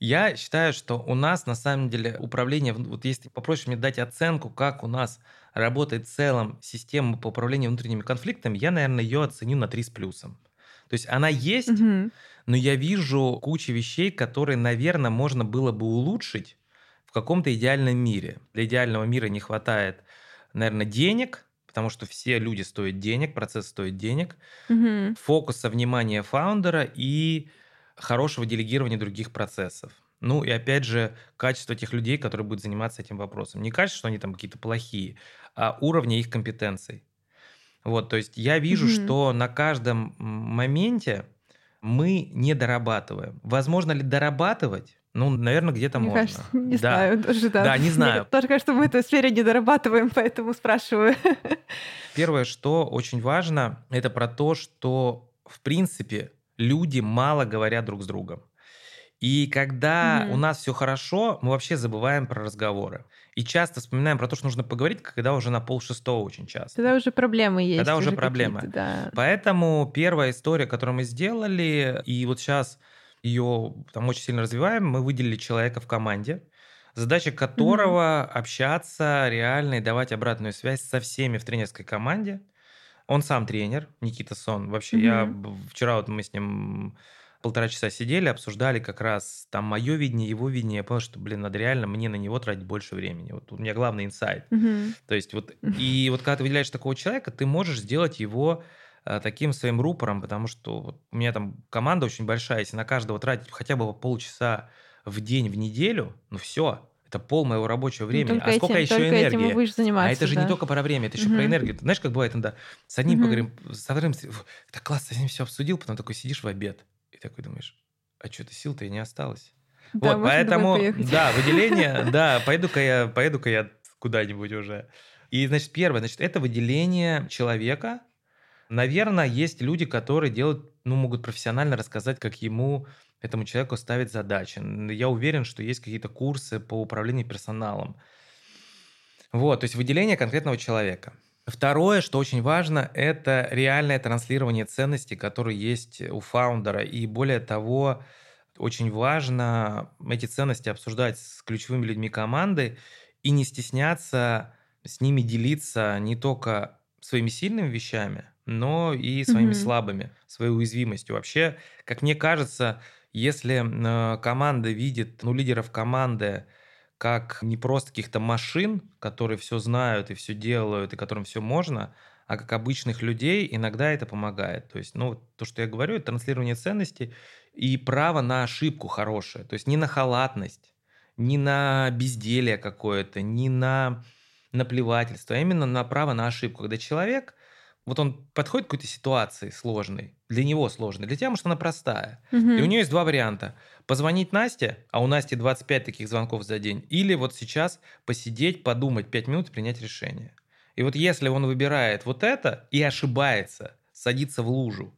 Я считаю, что у нас на самом деле управление, вот если попросишь мне дать оценку, как у нас работает в целом система по управлению внутренними конфликтами, я, наверное, ее оценю на 3 с плюсом. То есть она есть, Мгм. но я вижу кучу вещей, которые, наверное, можно было бы улучшить в каком-то идеальном мире. Для идеального мира не хватает, наверное, денег, потому что все люди стоят денег, процесс стоит денег, Мгм. фокуса внимания фаундера и хорошего делегирования других процессов. Ну и опять же, качество тех людей, которые будут заниматься этим вопросом. Не качество, что они там какие-то плохие, а уровня их компетенций. Вот, то есть я вижу, Мгм. что на каждом моменте мы не дорабатываем. Возможно ли дорабатывать? Ну, наверное, где-то Мне можно. кажется, не Да. знаю даже, да. Да, не Мне знаю. тоже кажется, мы в этой сфере не дорабатываем, поэтому спрашиваю. Первое, что очень важно, это про то, что, в принципе, люди мало говорят друг с другом. И когда Мгм. у нас все хорошо, мы вообще забываем про разговоры. И часто вспоминаем про то, что нужно поговорить, когда уже на пол шестого очень часто. Когда уже проблемы есть. Когда уже проблемы. Да. Поэтому первая история, которую мы сделали, и вот сейчас ее там очень сильно развиваем, мы выделили человека в команде, задача которого общаться реально и давать обратную связь со всеми в тренерской команде, Он сам тренер, Никита Сон. Вообще, я Мгм. б- вчера вот мы с ним полтора часа сидели, обсуждали как раз там мое видение, его видение. Я понял, что, блин, надо реально мне на него тратить больше времени. Вот у меня главный инсайт. Мгм. То есть вот, и вот когда ты выделяешь такого человека, ты можешь сделать его э, таким своим рупором, потому что вот у меня там команда очень большая, если на каждого тратить хотя бы по полчаса в день, в неделю, ну все, это пол моего рабочего Ну, времени. только а сколько этим- еще только этим энергии? будешь заниматься, А это же да. не только про время, это еще про Мгм. энергию. Ты знаешь, как бывает иногда с одним Мгм. поговорим, вторым, с- «Фу, так классно, с ним все обсудил, потом такой сидишь в обед такой думаешь, а что-то сил-то и не осталось. Да, вот, поэтому, да, выделение, да, пойду-ка я, пойду-ка я куда-нибудь уже. И, значит, первое, значит, это выделение человека. Наверное, есть люди, которые делают, ну, могут профессионально рассказать, как ему, этому человеку ставить задачи. Я уверен, что есть какие-то курсы по управлению персоналом. Вот, то есть выделение конкретного человека. Второе, что очень важно, это реальное транслирование ценностей, которые есть у фаундера. И более того, очень важно эти ценности обсуждать с ключевыми людьми команды и не стесняться с ними делиться не только своими сильными вещами, но и своими Мгм. слабыми, своей уязвимостью. Вообще, как мне кажется, если э, команда видит, ну, лидеров команды как не просто каких-то машин, которые все знают и все делают, и которым все можно, а как обычных людей, иногда это помогает. То есть, ну, то, что я говорю, это транслирование ценностей и право на ошибку хорошее. То есть не на халатность, не на безделие какое-то, не на наплевательство, а именно на право на ошибку. Когда человек, вот он подходит к какой-то ситуации сложной, для него сложной, для тебя, может, она простая. И у нее есть два варианта. Позвонить Насте, а у Насти 25 таких звонков за день, или вот сейчас посидеть, подумать 5 минут и принять решение. И вот если он выбирает вот это и ошибается, садится в лужу,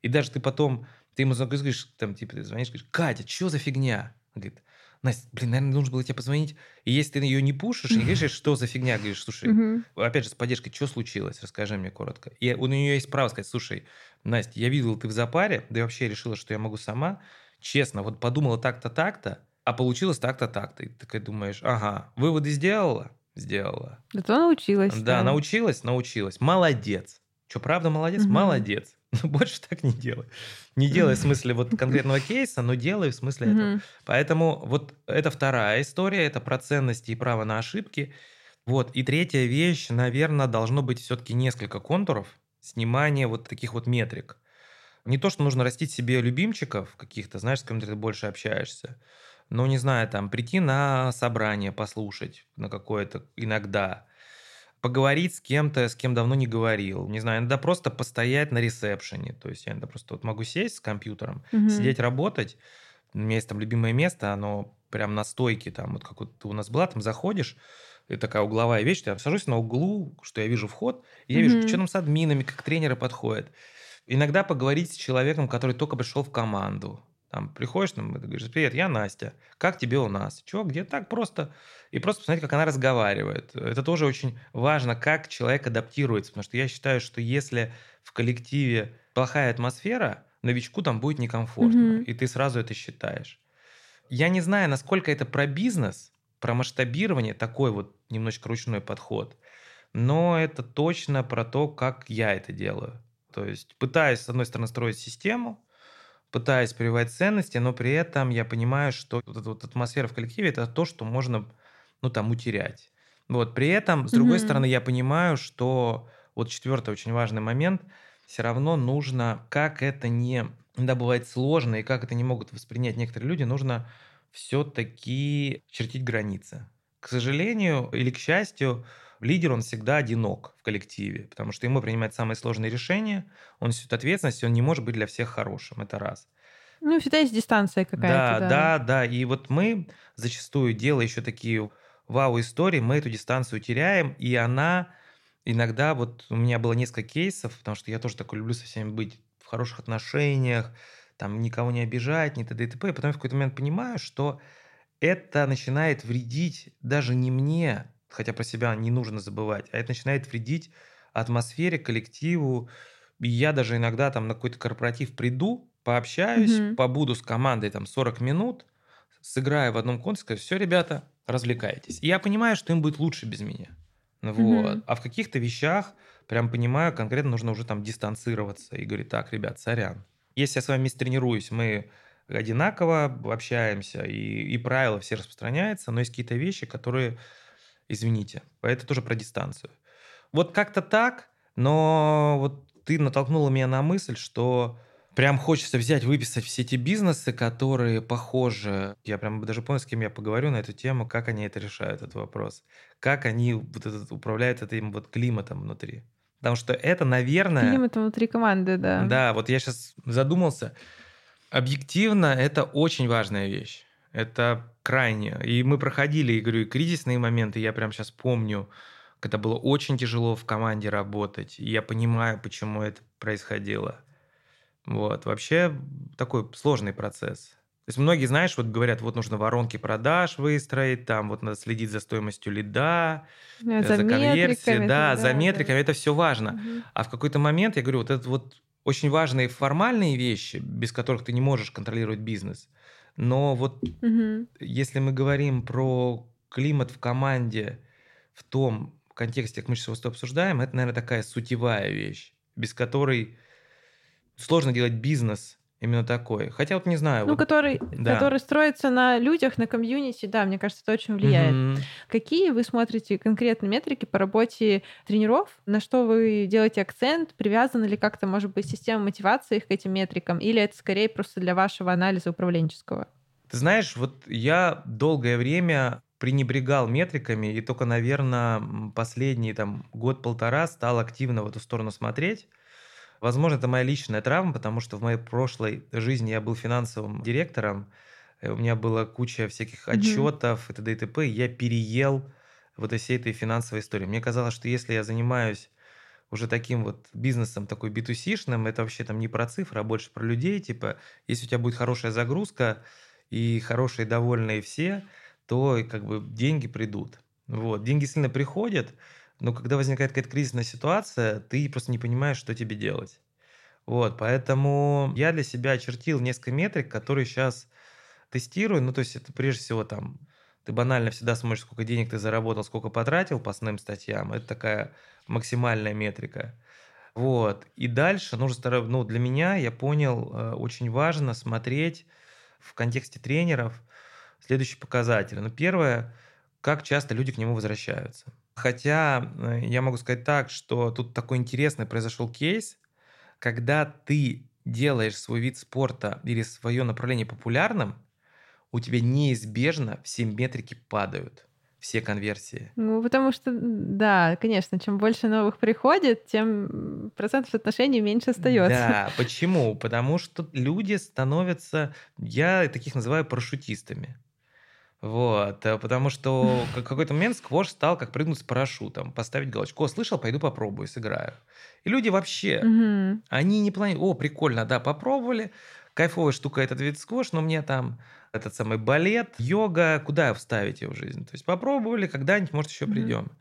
и даже ты потом, ты ему звонишь, говоришь, там, типа, ты звонишь, говоришь, Катя, что за фигня? Он говорит, Настя, блин, наверное, нужно было тебе позвонить. И если ты ее не пушишь, и не говоришь, что за фигня, говоришь, слушай, опять же, с поддержкой, что случилось, расскажи мне коротко. И у нее есть право сказать, слушай, Настя, я видел, ты в запаре, да и вообще решила, что я могу сама. Честно, вот подумала так-то, так-то, а получилось так-то, так-то. И ты такая думаешь, ага, выводы сделала? Сделала. Зато научилась. Да, научилась? Научилась. Молодец. Что, правда молодец? Молодец. Но больше так не делай. Не делай в смысле вот конкретного кейса, но делай в смысле этого. Поэтому вот это вторая история, это про ценности и право на ошибки. Вот. И третья вещь, наверное, должно быть все-таки несколько контуров снимания вот таких вот метрик. Не то, что нужно растить себе любимчиков каких-то, знаешь, с кем ты больше общаешься, но, не знаю, там, прийти на собрание, послушать на какое-то иногда, поговорить с кем-то, с кем давно не говорил, не знаю, иногда просто постоять на ресепшене, то есть я иногда просто вот могу сесть с компьютером, Мгм. сидеть, работать, у меня есть там любимое место, оно прям на стойке, там вот как вот у нас была, там заходишь, и такая угловая вещь, я сажусь на углу, что я вижу вход, и я вижу, Мгм. что там с админами, как тренеры подходят. Иногда поговорить с человеком, который только пришел в команду. Там приходишь, там, ты говоришь, привет, я Настя, как тебе у нас? Чего, где? Так просто. И просто посмотреть, как она разговаривает. Это тоже очень важно, как человек адаптируется, потому что я считаю, что если в коллективе плохая атмосфера, новичку там будет некомфортно, Мгм. и ты сразу это считаешь. Я не знаю, насколько это про бизнес, про масштабирование, такой вот немножечко ручной подход, но это точно про то, как я это делаю. То есть пытаюсь, с одной стороны, строить систему, пытаюсь прививать ценности, но при этом я понимаю, что вот эта вот атмосфера в коллективе – это то, что можно, ну, там, утерять. Вот, при этом, с другой Мгм. стороны, я понимаю, что вот четвертый очень важный момент, все равно нужно, как это не, иногда бывает сложно, и как это не могут воспринять некоторые люди, нужно все-таки чертить границы. К сожалению или к счастью, лидер, он всегда одинок в коллективе, потому что ему принимать самые сложные решения, он несет ответственность, он не может быть для всех хорошим, это раз. Ну, всегда есть дистанция какая-то. Да, да, да. И вот мы зачастую, делая еще такие вау-истории, мы эту дистанцию теряем, и она иногда, вот у меня было несколько кейсов, потому что я тоже такой люблю со всеми быть в хороших отношениях, там никого не обижать, не т.д. и т.п. И потом в какой-то момент понимаю, что это начинает вредить даже не мне, хотя про себя не нужно забывать, а это начинает вредить атмосфере, коллективу. И я даже иногда там на какой-то корпоратив приду, пообщаюсь, Мгм. побуду с командой там 40 минут, сыграю в одном конце, скажу, все, ребята, развлекайтесь. И я понимаю, что им будет лучше без меня. Вот. Мгм. А в каких-то вещах прям понимаю, конкретно нужно уже там дистанцироваться и говорить, так, ребят, сорян. Если я с вами тренируюсь, мы одинаково общаемся, и, и правила все распространяются, но есть какие-то вещи, которые, извините, это тоже про дистанцию. Вот как-то так, но вот ты натолкнула меня на мысль, что прям хочется взять, выписать все эти бизнесы, которые похожи. Я прям даже понял, с кем я поговорю на эту тему, как они это решают, этот вопрос. Как они вот этот, управляют этим вот климатом внутри. Потому что это, наверное... Климат внутри команды, да. Да, вот я сейчас задумался. Объективно, это очень важная вещь. Это крайне. И мы проходили, я говорю, и кризисные моменты. Я прям сейчас помню, когда было очень тяжело в команде работать. И я понимаю, почему это происходило. Вот. Вообще такой сложный процесс. То есть многие, знаешь, вот говорят, вот нужно воронки продаж выстроить, там вот надо следить за стоимостью лида, Ну, за, конверсией, метриками, да, да, за да. метриками, это все важно. Мгм. А в какой-то момент, я говорю, вот это вот очень важные формальные вещи, без которых ты не можешь контролировать бизнес. Но вот Мгм. если мы говорим про климат в команде в том контексте, как мы сейчас его обсуждаем, это, наверное, такая сутевая вещь, без которой сложно делать бизнес именно такой. Хотя вот не знаю. Ну, вот- который, да. который строится на людях, на комьюнити, да, мне кажется, это очень влияет. Мгм. Какие вы смотрите конкретно метрики по работе тренеров? На что вы делаете акцент? Привязана ли как-то, может быть, система мотивации их к этим метрикам? Или это скорее просто для вашего анализа управленческого? Ты знаешь, вот я долгое время пренебрегал метриками, и только, наверное, последний там год-полтора стал активно в эту сторону смотреть. Возможно, это моя личная травма, потому что в моей прошлой жизни я был финансовым директором, у меня была куча всяких отчетов и т.д. и т.п. Я переел вот всей этой финансовой истории. Мне казалось, что если я занимаюсь уже таким вот бизнесом, такой B2C-шным, это вообще там не про цифры, а больше про людей. Типа, если у тебя будет хорошая загрузка и хорошие, довольные все, то как бы деньги придут. Вот. Деньги сильно приходят, но когда возникает какая-то кризисная ситуация, ты просто не понимаешь, что тебе делать. Вот, поэтому я для себя очертил несколько метрик, которые сейчас тестирую. Ну, то есть это прежде всего там, ты банально всегда смотришь, сколько денег ты заработал, сколько потратил по основным статьям. Это такая максимальная метрика. Вот. И дальше нужно стараться, ну, для меня, я понял, э, очень важно смотреть в контексте тренеров следующие показатели. Ну, первое, как часто люди к нему возвращаются. Хотя э, я могу сказать так, что тут такой интересный произошел кейс, когда ты делаешь свой вид спорта или свое направление популярным, у тебя неизбежно все метрики падают, все конверсии. Ну, потому что, да, конечно, чем больше новых приходит, тем м, процентов отношений меньше остается. Да, почему? Потому что люди становятся, я таких называю парашютистами. Вот, э, потому что в какой-то момент сквош стал как прыгнуть с парашютом, поставить галочку. О, слышал, пойду попробую, сыграю. И люди вообще, Мгм. они не планируют, о, прикольно, да, попробовали, кайфовая штука этот вид сквош, но мне там этот самый балет, йога, куда вставить ее в жизнь? То есть попробовали, когда-нибудь, может, еще Мгм. придем.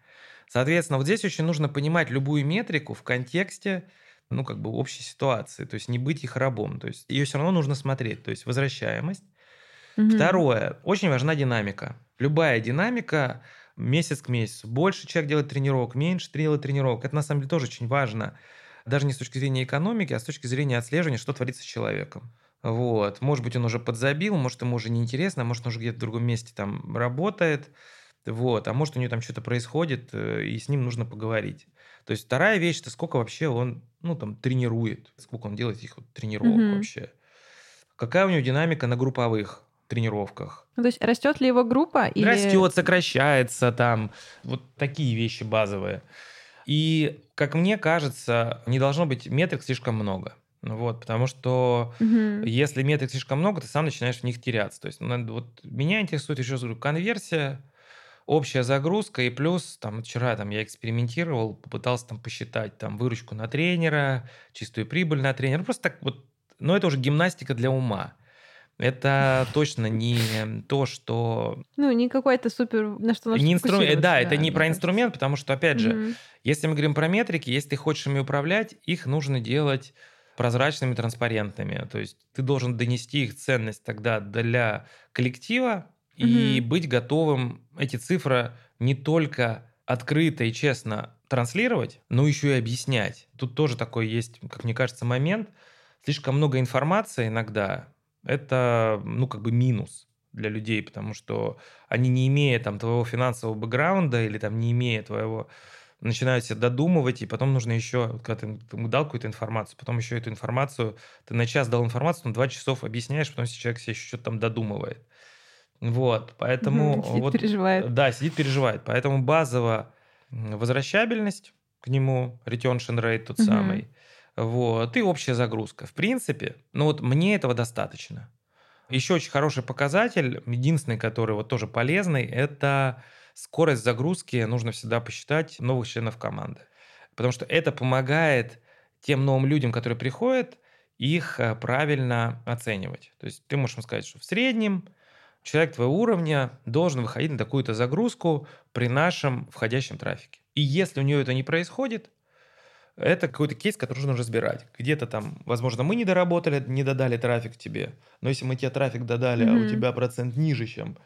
Соответственно, вот здесь очень нужно понимать любую метрику в контексте, ну, как бы общей ситуации, то есть не быть их рабом, то есть ее все равно нужно смотреть, то есть возвращаемость. Мгм. Второе, очень важна динамика. Любая динамика месяц к месяцу. Больше человек делает тренировок, меньше делает тренировок. Это на самом деле тоже очень важно. Даже не с точки зрения экономики, а с точки зрения отслеживания, что творится с человеком. Вот. Может быть, он уже подзабил, может, ему уже неинтересно, может, он уже где-то в другом месте там работает. Вот. А может, у него там что-то происходит, э, и с ним нужно поговорить. То есть вторая вещь, это сколько вообще он, ну, там, тренирует, сколько он делает этих вот тренировок Мгм. вообще. Какая у него динамика на групповых тренировках? Ну, то есть растет ли его группа или... Растет, сокращается там. Вот такие вещи базовые. И, как мне кажется, не должно быть метрик слишком много. Ну Вот, потому что Мгм. если метрик слишком много, ты сам начинаешь в них теряться. То есть, надо- вот меня интересует еще раз говорю, конверсия, общая загрузка и плюс, там, вчера там я экспериментировал, попытался там посчитать там выручку на тренера, чистую прибыль на тренера, Ну, просто так вот, но это уже гимнастика для ума. Это точно не то, что Ну, не какой-то супер, на что не инструмент, сфокусироваться, да, это не про инструмент, потому что, опять же, Мгм. если мы говорим про метрики, если ты хочешь ими управлять, их нужно делать прозрачными, транспарентными. То есть ты должен донести их ценность тогда для коллектива и Мгм. быть готовым эти цифры не только открыто и честно транслировать, но еще и объяснять. Тут тоже такой есть, как мне кажется, момент. Слишком много информации иногда, это, ну, как бы минус для людей, потому что они, не имея там твоего финансового бэкграунда или там не имея твоего начинают себя додумывать, и потом нужно еще, когда ты, ты дал какую-то информацию, потом еще эту информацию, ты на час дал информацию, на два часов объясняешь, потом человек себе еще что-то там додумывает. Вот, поэтому... Сидит, вот, переживает. Да, сидит, переживает. Поэтому базово возвращабельность к нему, retention rate тот самый, вот, и общая загрузка. В принципе, ну вот мне этого достаточно. Еще очень хороший показатель, единственный, который вот тоже полезный, это скорость загрузки нужно всегда посчитать новых членов команды. Потому что это помогает тем новым людям, которые приходят, их э, правильно оценивать. То есть ты можешь сказать, что в среднем человек твоего уровня должен выходить на такую-то загрузку при нашем входящем трафике. И если у него это не происходит, это какой-то кейс, который нужно разбирать. Где-то там, возможно, мы не доработали, не додали трафик тебе, но если мы тебе трафик додали, mm-hmm. а у тебя процент ниже, чем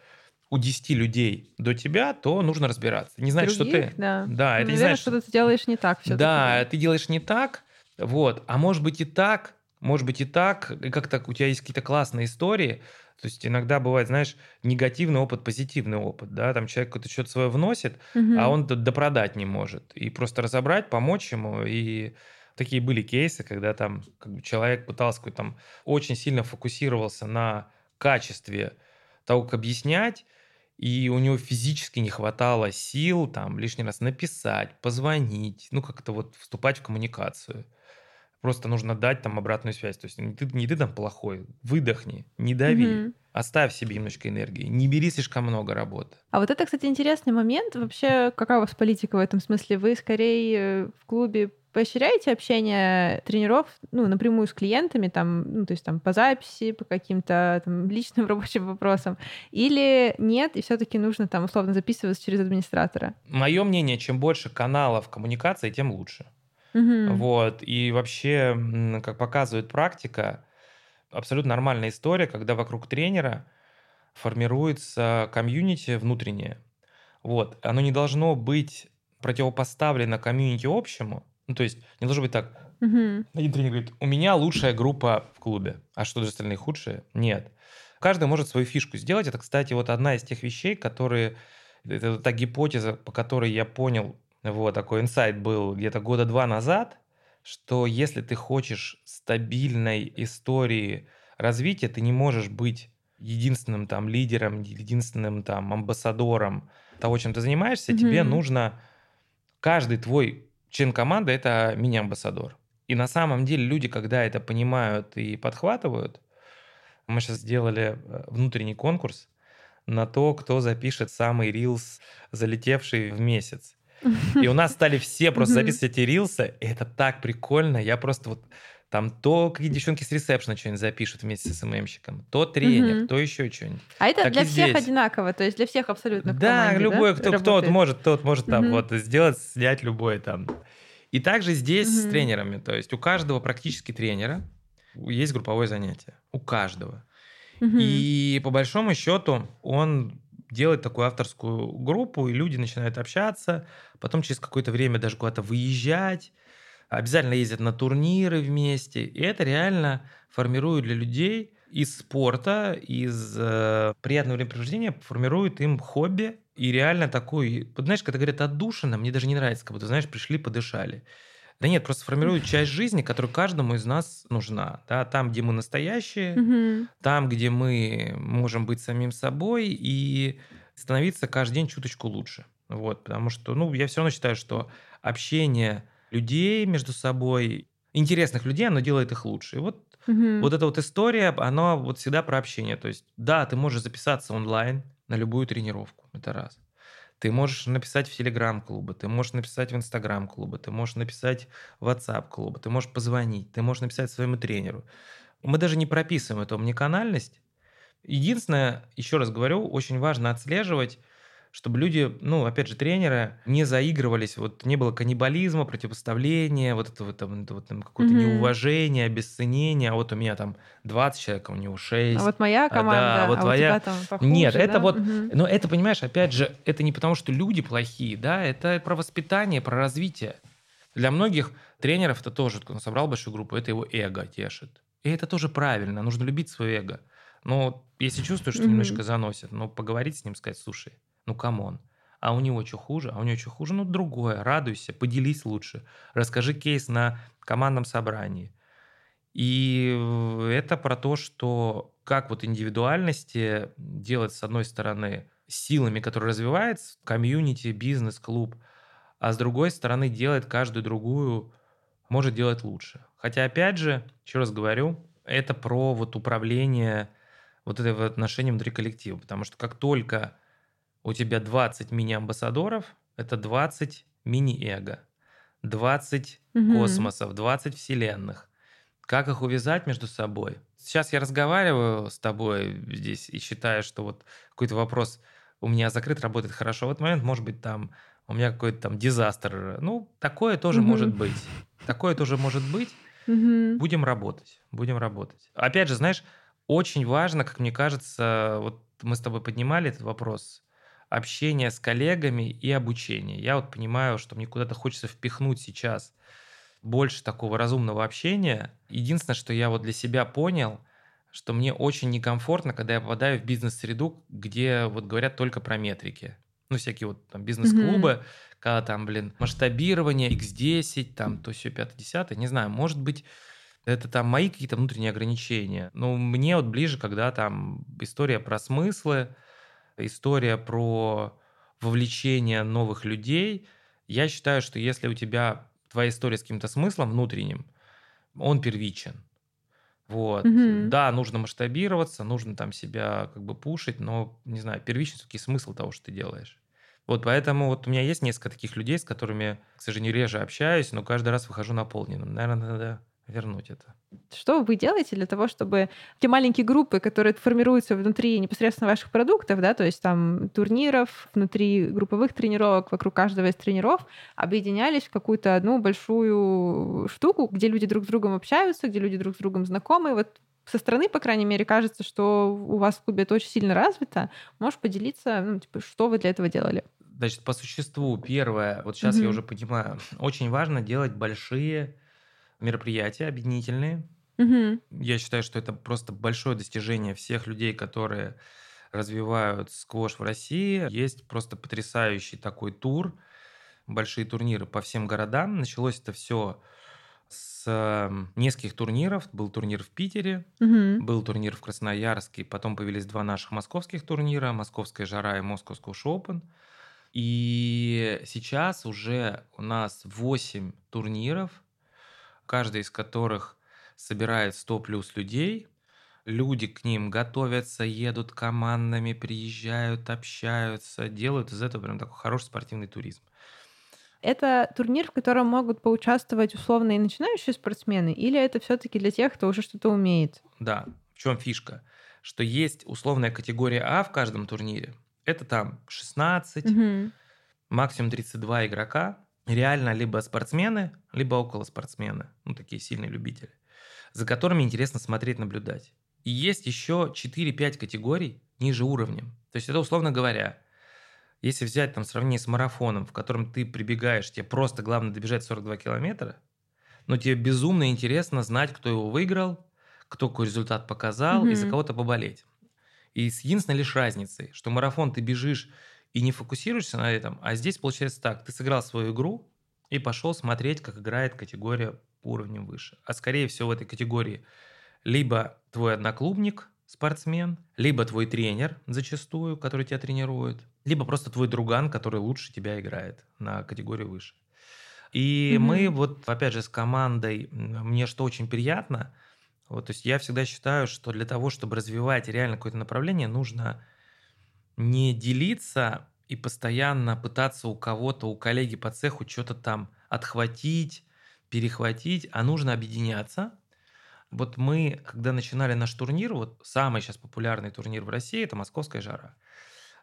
у 10 людей до тебя, то нужно разбираться. Не значит, Других, что ты... Да, да это Наверное, не значит, что ты делаешь не так. Все да, ты делаешь не так, вот. А может быть и так, может быть и так, и как-то у тебя есть какие-то классные истории, то есть иногда бывает, знаешь, негативный опыт, позитивный опыт, да, там человек какое-то что-то свое вносит, угу. а он допродать не может. И просто разобрать, помочь ему, и такие были кейсы, когда там как бы, человек пытался какой-то там очень сильно фокусировался на качестве того, как объяснять, и у него физически не хватало сил там лишний раз написать, позвонить, ну как-то вот вступать в коммуникацию. Просто нужно дать там обратную связь. То есть не ты, не ты там плохой, выдохни, не дави. Угу. Оставь себе немножко энергии, не бери слишком много работы. А вот это, кстати, интересный момент. Вообще, какая у вас политика в этом смысле? Вы скорее э, в клубе поощряете общение тренеров, ну, напрямую с клиентами, там, ну, то есть там по записи, по каким-то там личным рабочим вопросам, или нет, и все-таки нужно там условно записываться через администратора? Мое мнение, чем больше каналов коммуникации, тем лучше. Угу. Вот. И вообще, как показывает практика, абсолютно нормальная история, когда вокруг тренера формируется комьюнити внутреннее. Вот. Оно не должно быть противопоставлено комьюнити общему. Ну, то есть не должно быть так. Угу. Один тренер говорит, у меня лучшая группа в клубе, а что же остальные худшие? Нет. Каждый может свою фишку сделать. Это, кстати, вот одна из тех вещей, которые... Это та гипотеза, по которой я понял, вот такой инсайт был где-то года два назад, что если ты хочешь стабильной истории развития, ты не можешь быть единственным там лидером, единственным там амбассадором того, чем ты занимаешься, mm-hmm. тебе нужно каждый твой член команды это мини-амбассадор. И на самом деле люди, когда это понимают и подхватывают, мы сейчас сделали э, внутренний конкурс на то, кто запишет самый рилс, залетевший в месяц. И у нас стали все просто записывать эти рилсы. И это так прикольно. Я просто вот там то какие девчонки с ресепшена что-нибудь запишут вместе с СММщиком, то тренер, угу. то еще что-нибудь. А это так для всех здесь. одинаково, то есть для всех абсолютно Да, команде, любой, да, кто, кто может, тот может там вот сделать, снять любой там. И также здесь угу. с тренерами, то есть у каждого практически тренера есть групповое занятие, у каждого. Угу. И по большому счету он делать такую авторскую группу, и люди начинают общаться, потом через какое-то время даже куда-то выезжать, обязательно ездят на турниры вместе, и это реально формирует для людей из спорта, из э, приятного времяпровождения, формирует им хобби, и реально такой, вот знаешь, когда говорят отдушина, мне даже не нравится, как будто, знаешь, пришли, подышали. Да нет, просто формирует часть жизни, которая каждому из нас нужна. Да? Там, где мы настоящие, угу. там, где мы можем быть самим собой и становиться каждый день чуточку лучше. Вот, потому что, ну, я все равно считаю, что общение людей между собой, интересных людей, оно делает их лучше. И вот, угу. вот эта вот история, она вот всегда про общение. То есть, да, ты можешь записаться онлайн на любую тренировку, это раз. Ты можешь написать в Телеграм-клубы, ты можешь написать в Инстаграм-клубы, ты можешь написать в WhatsApp-клубы, ты можешь позвонить, ты можешь написать своему тренеру. Мы даже не прописываем эту омниканальность. Единственное, еще раз говорю, очень важно отслеживать, чтобы люди, ну, опять же, тренеры не заигрывались, вот не было каннибализма, противопоставления, вот этого там, это вот, там какое-то Мгм. неуважение, обесценение, а вот у меня там 20 человек, а у него 6. А вот моя команда, да, вот а твоя- у тебя там похуже, Нет, это да? вот- Мгм. Но это, понимаешь, опять же, это не потому, что люди плохие, да, это про воспитание, про развитие. Для многих тренеров это тоже, он собрал большую группу, это его эго тешит. И это тоже правильно, нужно любить свое эго. Но если чувствуешь, что Мгм. немножечко заносит, ну, поговорить с ним, сказать, слушай, ну, come on, а у него что хуже, а у него что хуже, ну, другое, радуйся, поделись лучше, расскажи кейс на командном собрании. И это про то, что как вот индивидуальности делать, с одной стороны, силами, которые развивается, комьюнити, бизнес, клуб, а с другой стороны, делает каждую другую, может делать лучше. Хотя, опять же, еще раз говорю, это про вот управление вот этой вот отношением внутри коллектива. Потому что как только у тебя 20 мини-амбассадоров, это 20 мини-эго, 20 Мгм. космосов, 20 вселенных. Как их увязать между собой? Сейчас я разговариваю с тобой здесь и считаю, что вот какой-то вопрос у меня закрыт, работает хорошо. В этот момент, может быть, там у меня какой-то там дизастер. Ну, такое тоже Мгм. может быть. Такое тоже может быть. Мгм. Будем работать, будем работать. Опять же, знаешь, очень важно, как мне кажется, вот мы с тобой поднимали этот вопрос, общение с коллегами и обучение. Я вот понимаю, что мне куда-то хочется впихнуть сейчас больше такого разумного общения. Единственное, что я вот для себя понял, что мне очень некомфортно, когда я попадаю в бизнес-среду, где вот говорят только про метрики. Ну, всякие вот там бизнес-клубы, когда там, блин, масштабирование, x10, там, то все 5 10 не знаю, может быть, это там мои какие-то внутренние ограничения. Но мне вот ближе, когда там история про смыслы, история про вовлечение новых людей. Я считаю, что если у тебя твоя история с каким-то смыслом внутренним, он первичен. Вот. Мгм. Да, нужно масштабироваться, нужно там себя как бы пушить, но, не знаю, первичен все-таки смысл того, что ты делаешь. Вот поэтому вот у меня есть несколько таких людей, с которыми, к сожалению, реже общаюсь, но каждый раз выхожу наполненным. Наверное, надо вернуть это. Что вы делаете для того, чтобы те маленькие группы, которые формируются внутри непосредственно ваших продуктов, да, то есть там турниров, внутри групповых тренировок, вокруг каждого из тренеров, объединялись в какую-то одну большую штуку, где люди друг с другом общаются, где люди друг с другом знакомы. Вот со стороны, по крайней мере, кажется, что у вас в клубе это очень сильно развито. Можешь поделиться, ну, типа, что вы для этого делали? Значит, по существу, первое, вот сейчас я Мгм. уже понимаю, очень важно делать большие мероприятия объединительные. Мгм. Я считаю, что это просто большое достижение всех людей, которые развивают сквош в России. Есть просто потрясающий такой тур, большие турниры по всем городам. Началось это все с м, нескольких турниров. Был турнир в Питере, Мгм. был турнир в Красноярске, потом появились два наших московских турнира, Московская жара и Moscow Squash Open. И сейчас уже у нас 8 турниров, каждый из которых собирает 100 плюс людей. Люди к ним готовятся, едут командами, приезжают, общаются, делают из этого прям такой хороший спортивный туризм. Это турнир, в котором могут поучаствовать условно и начинающие спортсмены, или это все-таки для тех, кто уже что-то умеет? Да, в чем фишка? Что есть условная категория А в каждом турнире. Это там 16, Мгм. максимум 32 игрока. Реально либо спортсмены, либо около спортсмены. Ну, такие сильные любители. За которыми интересно смотреть, наблюдать. И есть еще 4-5 категорий ниже уровнем. То есть это, условно говоря, если взять там сравнение с марафоном, в котором ты прибегаешь, тебе просто главное добежать 42 километра, но тебе безумно интересно знать, кто его выиграл, кто какой результат показал, и за кого-то поболеть. И с единственной лишь разницей, что марафон ты бежишь и не фокусируешься на этом, а здесь получается так, ты сыграл свою игру и пошел смотреть, как играет категория по уровню выше. А скорее всего в этой категории либо твой одноклубник, спортсмен, либо твой тренер зачастую, который тебя тренирует, либо просто твой друган, который лучше тебя играет на категорию выше. И Мгм. мы вот, опять же, с командой, мне что очень приятно, вот, то есть я всегда считаю, что для того, чтобы развивать реально какое-то направление, нужно не делиться и постоянно пытаться у кого-то, у коллеги по цеху что-то там отхватить, перехватить, а нужно объединяться. Вот мы, когда начинали наш турнир, вот самый сейчас популярный турнир в России, это «Московская жара».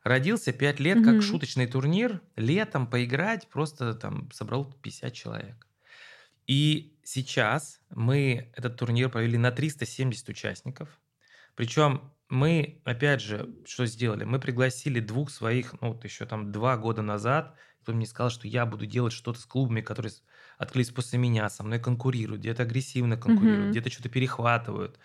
родился 5 лет как шуточный турнир, летом поиграть, просто там собрал 50 человек. И сейчас мы этот турнир провели на 370 участников. Причем мы, опять же, что сделали? Мы пригласили двух своих, ну, вот еще там два года назад, кто мне сказал, что я буду делать что-то с клубами, которые открылись после меня, со мной конкурируют, где-то агрессивно конкурируют, Мгм. где-то что-то перехватывают,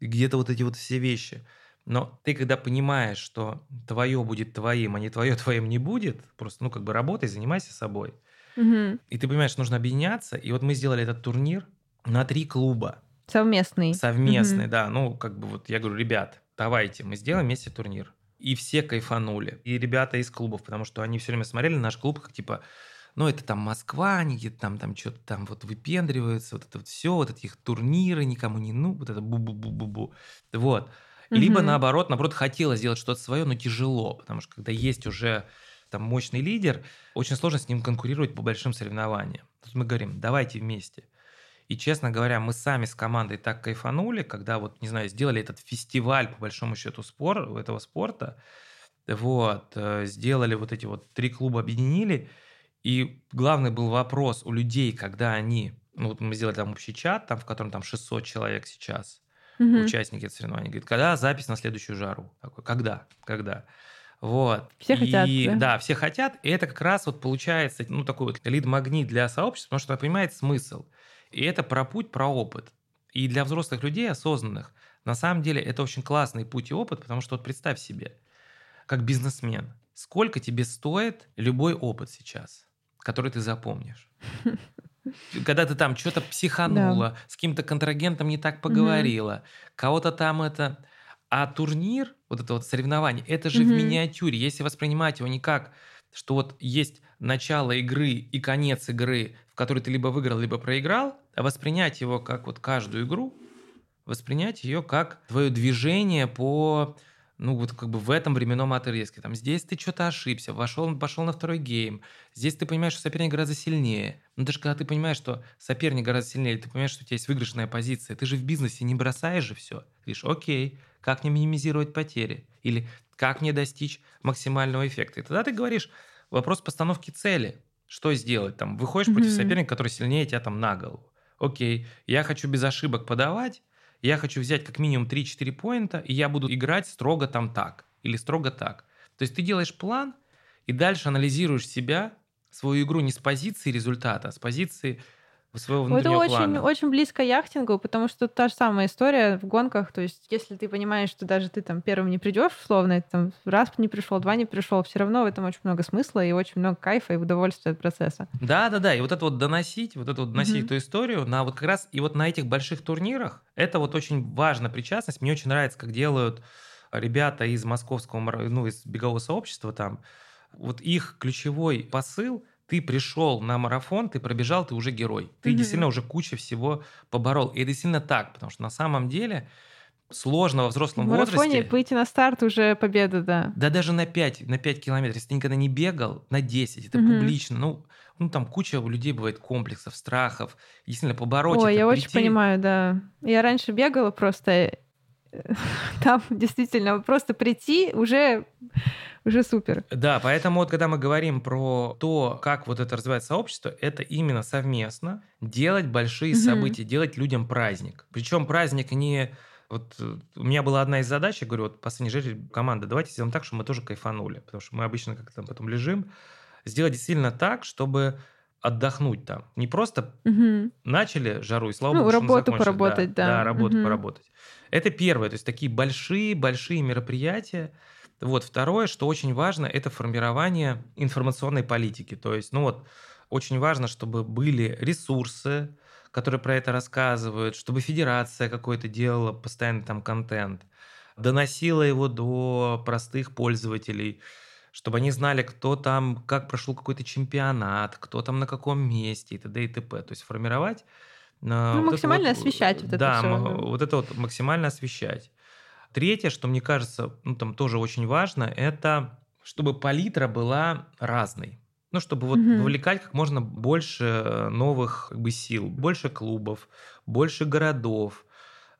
где-то вот эти вот все вещи. Но ты, когда понимаешь, что твое будет твоим, а не твое твоим не будет, просто, ну, как бы работай, занимайся собой. Мгм. И ты понимаешь, что нужно объединяться. И вот мы сделали этот турнир на три клуба. Совместный. Совместный, Мгм. да. Ну, как бы вот я говорю, ребят, давайте, мы сделаем вместе турнир. И все кайфанули. И ребята из клубов, потому что они все время смотрели на наш клуб, как типа, ну, это там Москва, они где-то там, там что-то там вот выпендриваются, вот это вот все, вот эти их турниры никому не, ну, вот это бу-бу-бу-бу-бу. Вот. Либо Мгм. наоборот, наоборот, хотелось сделать что-то свое, но тяжело, потому что когда есть уже там мощный лидер, очень сложно с ним конкурировать по большим соревнованиям. Тут мы говорим, давайте вместе. И, честно говоря, мы сами с командой так кайфанули, когда вот, не знаю, сделали этот фестиваль, по большому счету, спор, этого спорта, вот, э, сделали вот эти вот три клуба, объединили, и главный был вопрос у людей, когда они, ну вот мы сделали там общий чат, там, в котором там 600 человек сейчас, Мгм. участники этого соревнования, говорит, когда запись на следующую жару? Такой, когда? Когда? Вот. Все хотят, И, да? да, все хотят, и это как раз вот получается, ну, такой вот лид-магнит для сообщества, потому что она понимает смысл. И это про путь, про опыт. И для взрослых людей, осознанных, на самом деле это очень классный путь и опыт, потому что вот представь себе, как бизнесмен, сколько тебе стоит любой опыт сейчас, который ты запомнишь? Когда ты там что-то психанула, с каким-то контрагентом не так поговорила, кого-то там это... А турнир, вот это вот соревнование, это же в Мгм. миниатюре. Если воспринимать его не как, что вот есть начало игры и конец игры, в которой ты либо выиграл, либо проиграл, а воспринять его как вот каждую игру, воспринять ее как твое движение по, ну вот как бы в этом временном отрезке. Там здесь ты что-то ошибся, вошел, пошел на второй гейм, здесь ты понимаешь, что соперник гораздо сильнее. Ну даже когда ты понимаешь, что соперник гораздо сильнее, ты понимаешь, что у тебя есть выигрышная позиция, ты же в бизнесе не бросаешь же все. Ты говоришь, окей, как мне минимизировать потери? Или как мне достичь максимального эффекта? И тогда ты говоришь, вопрос постановки цели. Что сделать? Там, выходишь против Мгм. соперника, который сильнее тебя там на голову. Окей, я хочу без ошибок подавать, я хочу взять как минимум 3-4 поинта, и я буду играть строго там так или строго так. То есть ты делаешь план и дальше анализируешь себя, свою игру не с позиции результата, а с позиции своего Ну, Это внутреннего очень, плана. очень близко яхтингу, потому что та же самая история в гонках. То есть, если ты понимаешь, что даже ты там первым не придешь, условно, это там раз не пришел, два не пришел, все равно в этом очень много смысла и очень много кайфа и удовольствия от процесса. Да, да, да. И вот это вот доносить, вот это вот доносить Мгм. эту историю на вот как раз и вот на этих больших турнирах, это вот очень важна причастность. Мне очень нравится, как делают ребята из московского, ну, из бегового сообщества там. Вот их ключевой посыл ты пришел на марафон, ты пробежал, ты уже герой. Ты Мгм. действительно уже куча всего поборол. И это действительно так, потому что на самом деле сложно во В взрослом марафоне возрасте... выйти на старт уже победа, да. Да даже на 5, на 5 километров, если ты никогда не бегал, на 10, это Мгм. публично. Ну, ну, там куча у людей бывает комплексов, страхов. Действительно, побороть Ой, это, я очень прийти- понимаю, да. Я раньше бегала просто там действительно просто прийти уже уже супер. Да, поэтому вот когда мы говорим про то, как вот это развивает сообщество, это именно совместно делать большие Мгм. события, делать людям праздник. Причем праздник не... Вот э, у меня была одна из задач, я говорю, вот последний житель команды, давайте сделаем так, чтобы мы тоже кайфанули, потому что мы обычно как-то там потом лежим. Сделать действительно так, чтобы отдохнуть там. Не просто Мгм. начали жару, и слава Ну, богу, что работу закончили. поработать, да. Да, работу Мгм. поработать. Это первое, то есть такие большие-большие мероприятия. Вот второе, что очень важно, это формирование информационной политики. То есть, ну вот, очень важно, чтобы были ресурсы, которые про это рассказывают, чтобы федерация какой-то делала постоянно там контент, доносила его до простых пользователей, чтобы они знали, кто там, как прошел какой-то чемпионат, кто там на каком месте и т.д. и т.п. То есть формировать... э, вот это максимально вот, освещать вот это да, м- да. вот это вот максимально освещать. Третье, что мне кажется, ну, там тоже очень важно, это чтобы палитра была разной. Ну, чтобы вот Мгм. вовлекать как можно больше э, новых как бы, сил, больше клубов, больше городов.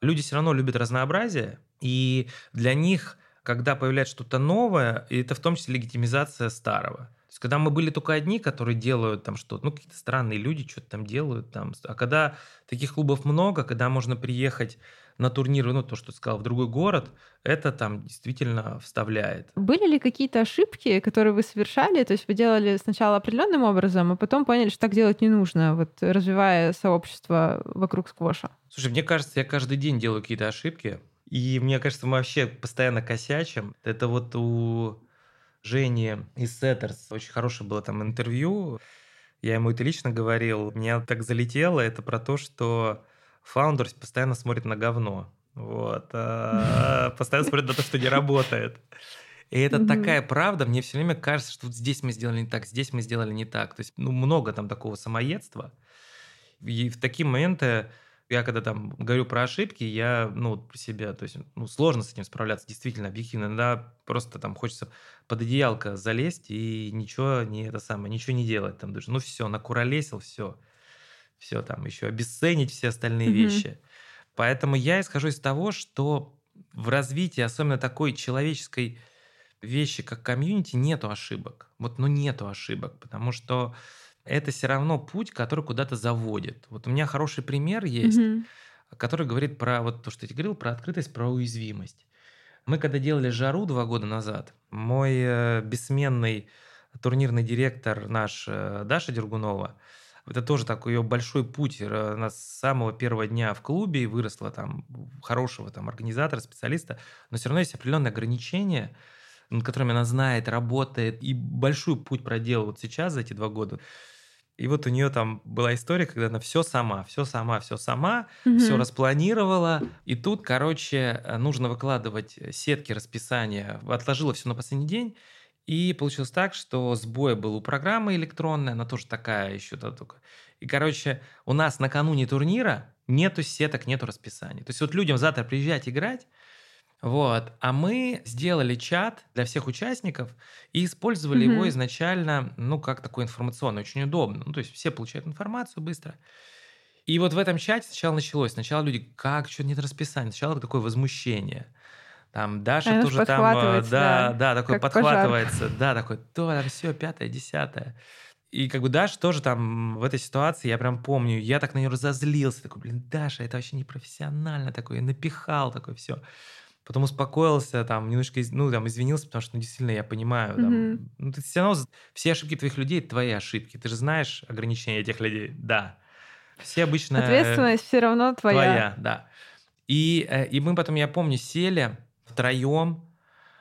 Люди все равно любят разнообразие, и для них когда появляется что-то новое, это в том числе легитимизация старого. Есть, когда мы были только одни, которые делают там что-то, ну, какие-то странные люди что-то там делают там. А когда таких клубов много, когда можно приехать на турниры, ну, то, что ты сказал, в другой город, это там действительно вставляет. Были ли какие-то ошибки, которые вы совершали? То есть вы делали сначала определенным образом, а потом поняли, что так делать не нужно, вот развивая сообщество вокруг сквоша? Слушай, мне кажется, я каждый день делаю какие-то ошибки, и мне кажется, мы вообще постоянно косячим. Это вот у Жени из Setters очень хорошее было там интервью. Я ему это лично говорил. Меня так залетело. Это про то, что фаундер постоянно смотрит на говно. Вот. А, постоянно смотрит на то, что не работает. И это такая правда, мне все время кажется, что вот здесь мы сделали не так, здесь мы сделали не так. То есть, ну, много там такого самоедства. И в такие моменты я когда там говорю про ошибки, я, ну, про себя, то есть, ну, сложно с этим справляться, действительно, объективно. Иногда просто там хочется под одеялко залезть и ничего не это самое, ничего не делать там даже. Ну, все, накуролесил, все все там еще обесценить все остальные mm-hmm. вещи. Поэтому я исхожу из того, что в развитии, особенно такой человеческой вещи, как комьюнити, нету ошибок. Вот, ну, нету ошибок, потому что это все равно путь, который куда-то заводит. Вот у меня хороший пример есть, mm-hmm. который говорит про вот то, что я говорил, про открытость, про уязвимость. Мы когда делали жару два года назад, мой э, бессменный турнирный директор наш э, Даша Дергунова, это тоже такой ее большой путь. Она с самого первого дня в клубе выросла там хорошего там организатора, специалиста, но все равно есть определенные ограничения, над которыми она знает, работает, и большой путь проделала вот сейчас за эти два года. И вот у нее там была история, когда она все сама, все сама, все сама, mm-hmm. все распланировала. И тут, короче, нужно выкладывать сетки расписания. Отложила все на последний день. И получилось так, что сбой был у программы электронной, она тоже такая еще да, только. И, короче, у нас накануне турнира нету сеток, нету расписания. То есть вот людям завтра приезжать играть, вот. А мы сделали чат для всех участников и использовали mm-hmm. его изначально, ну, как такой информационный, очень удобно. Ну, то есть все получают информацию быстро. И вот в этом чате сначала началось. Сначала люди, как, что нет расписания? Сначала такое возмущение. Там Даша Она тоже там, э, да, да, да, такой подхватывается, пожар. да, такой, то, там все, пятое, десятое. И как бы Даша тоже там в этой ситуации, я прям помню, я так на нее разозлился, такой, блин, Даша, это вообще непрофессионально, такой, напихал, такой, все. Потом успокоился, там, немножко, ну, там, извинился, потому что, ну, действительно, я понимаю, там, mm-hmm. ну, ты все равно, все ошибки твоих людей – твои ошибки. Ты же знаешь ограничения этих людей, да. Все обычно... Ответственность все равно твоя. Твоя, да. И, э, и мы потом, я помню, сели, втроем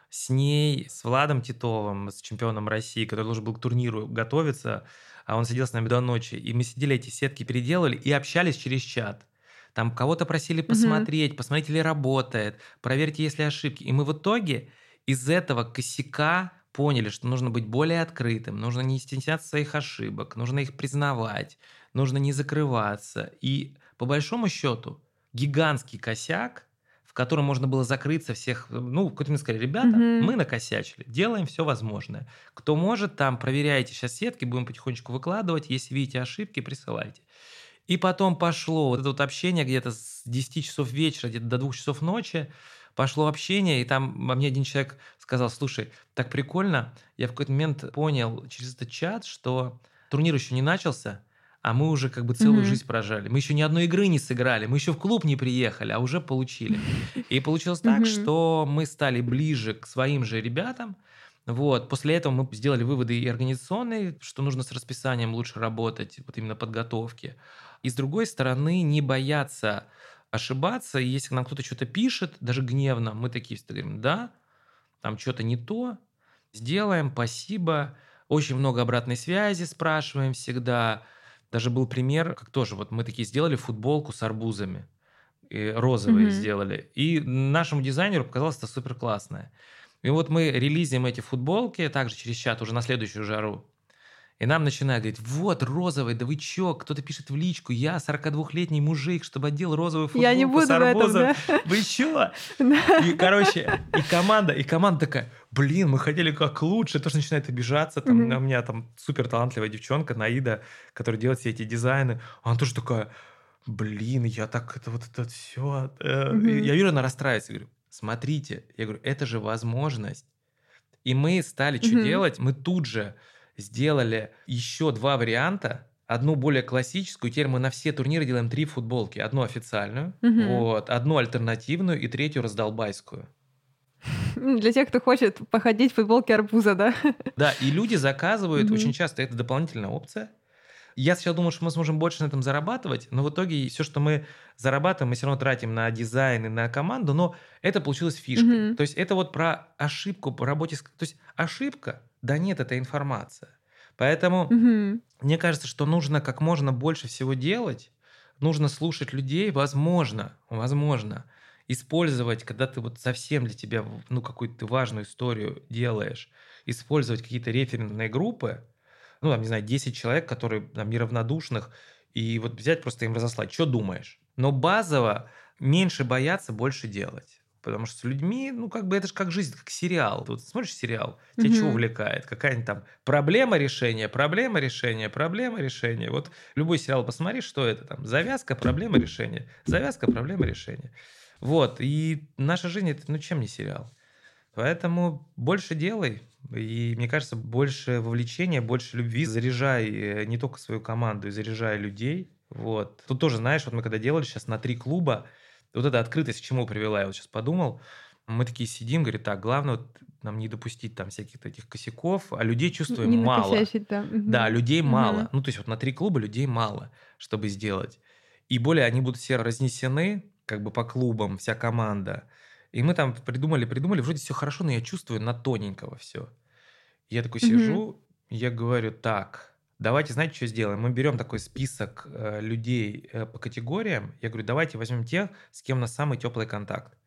с ней, с Владом Титовым, с чемпионом России, который должен был к турниру готовиться, а он сидел с нами до ночи, и мы сидели эти сетки переделывали и общались через чат. Там кого-то просили посмотреть, угу. посмотреть, ли работает, проверьте, есть ли ошибки. И мы в итоге из этого косяка поняли, что нужно быть более открытым, нужно не стесняться своих ошибок, нужно их признавать, нужно не закрываться. И по большому счету гигантский косяк котором можно было закрыться всех, ну, какой-то мне сказали, ребята, mm-hmm. мы накосячили, делаем все возможное. Кто может, там, проверяйте сейчас сетки, будем потихонечку выкладывать, если видите ошибки, присылайте. И потом пошло вот это вот общение где-то с 10 часов вечера, где-то до 2 часов ночи, пошло общение, и там мне один человек сказал, слушай, так прикольно, я в какой-то момент понял через этот чат, что турнир еще не начался, а мы уже как бы целую mm-hmm. жизнь прожали. Мы еще ни одной игры не сыграли, мы еще в клуб не приехали, а уже получили. И получилось так, mm-hmm. что мы стали ближе к своим же ребятам. Вот. После этого мы сделали выводы и организационные, что нужно с расписанием лучше работать, вот именно подготовки. И с другой стороны, не бояться ошибаться. И если нам кто-то что-то пишет, даже гневно, мы такие всегда говорим, да, там что-то не то, сделаем, спасибо. Очень много обратной связи спрашиваем всегда даже был пример, как тоже, вот мы такие сделали футболку с арбузами, и розовые mm-hmm. сделали. И нашему дизайнеру показалось это супер классное. И вот мы релизим эти футболки также через чат уже на следующую жару. И нам начинают говорить, вот, розовый, да вы чё? Кто-то пишет в личку, я 42-летний мужик, чтобы одел розовую футболку я не буду с арбузом. Этом, да? Вы чё? И, короче, и команда, и команда такая, блин, мы хотели как лучше, тоже начинает обижаться. Там, mm-hmm. У меня там супер талантливая девчонка, Наида, которая делает все эти дизайны. Она тоже такая, блин, я так это вот это все. Mm-hmm. Я вижу, она расстраивается. говорю, смотрите, я говорю, это же возможность. И мы стали что Мгм. делать? Мы тут же сделали еще два варианта. Одну более классическую, теперь мы на все турниры делаем три футболки. Одну официальную, Мгм. вот, одну альтернативную и третью раздолбайскую. Для тех, кто хочет походить в футболке арбуза, да? Да, и люди заказывают Мгм. очень часто, это дополнительная опция. Я сначала думал, что мы сможем больше на этом зарабатывать, но в итоге все, что мы зарабатываем, мы все равно тратим на дизайн и на команду, но это получилось фишкой. Мгм. То есть это вот про ошибку по работе. То есть ошибка, да нет, это информация. Поэтому Мгм. мне кажется, что нужно как можно больше всего делать, нужно слушать людей, возможно, возможно, использовать, когда ты вот совсем для тебя, ну, какую-то важную историю делаешь, использовать какие-то референтные группы, ну, там, не знаю, 10 человек, которые там неравнодушных, и вот взять просто им разослать, что думаешь. Но базово меньше бояться, больше делать. Потому что с людьми, ну, как бы это же как жизнь, как сериал. Ты вот смотришь сериал, тебя чего Мгм. увлекает? Какая-нибудь там проблема решения, проблема решения, проблема решения. Вот любой сериал посмотри, что это там? Завязка, проблема решения. Завязка, проблема решения. Вот. И наша жизнь это, ну, чем не сериал? Поэтому больше делай. И мне кажется, больше вовлечения, больше любви. Заряжай э, не только свою команду, и заряжай людей. Вот. Тут тоже, знаешь, вот мы когда делали сейчас на три клуба, вот эта открытость к чему привела, я вот сейчас подумал. Мы такие сидим, говорит, так, главное вот нам не допустить там всяких этих косяков, а людей чувствуем Не мало. да. Да, людей Мгм. мало. Ну, то есть вот на три клуба людей мало, чтобы сделать. И более они будут все разнесены, как бы по клубам, вся команда. И мы там придумали, придумали, вроде все хорошо, но я чувствую на тоненького все. Я такой Мгм. сижу, я говорю, так, давайте, знаете, что сделаем? Мы берем такой список э, людей э, по категориям. Я говорю, давайте возьмем тех, с кем у нас самый теплый контакт.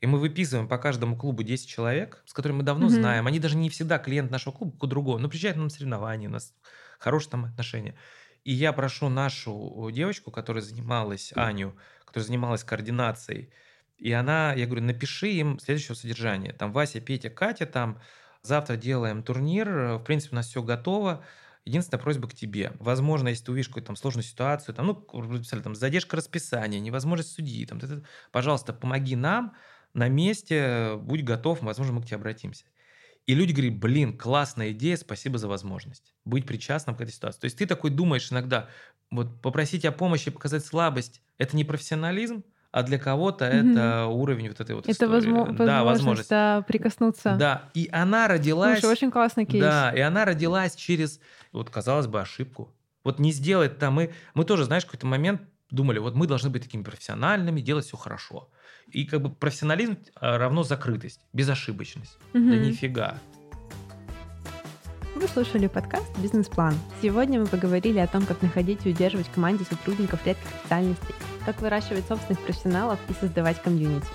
И мы выписываем по каждому клубу 10 человек, с которыми мы давно Мгм. знаем. Они даже не всегда клиент нашего клуба, у другого. Но приезжают на соревнования, у нас хорошие там отношения. И я прошу нашу девочку, которая занималась, Аню, которая занималась координацией, и она, я говорю, напиши им следующего содержания. Там Вася, Петя, Катя, там завтра делаем турнир, в принципе, у нас все готово. Единственная просьба к тебе. Возможно, если ты увидишь какую-то там сложную ситуацию, там, ну, там, задержка расписания, невозможность судьи, там, т- т- пожалуйста, помоги нам на месте, будь готов, возможно, мы к тебе обратимся. И люди говорят, блин, классная идея, спасибо за возможность быть причастным к этой ситуации. То есть ты такой думаешь иногда, вот попросить о помощи, показать слабость, это не профессионализм, а для кого-то Мгм. это уровень вот этой вот Это истории. возмо- Да, возможность да, прикоснуться. Да, и она родилась... Слушай, очень классный кейс. Да, и она родилась через, вот казалось бы, ошибку. Вот не сделать там, мы, мы тоже, знаешь, в какой-то момент думали, вот мы должны быть такими профессиональными, делать все хорошо. И как бы профессионализм а, равно закрытость, безошибочность. Да Мгм. нифига. Вы слушали подкаст «Бизнес-план». Сегодня мы поговорили о том, как находить и удерживать в команде сотрудников редких специальностей, как выращивать собственных профессионалов и создавать комьюнити.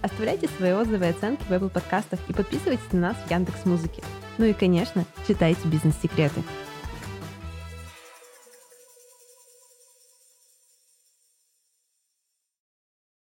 Оставляйте свои отзывы и оценки в Apple подкастах и подписывайтесь на нас в Яндекс Музыке. Ну и, конечно, читайте бизнес-секреты.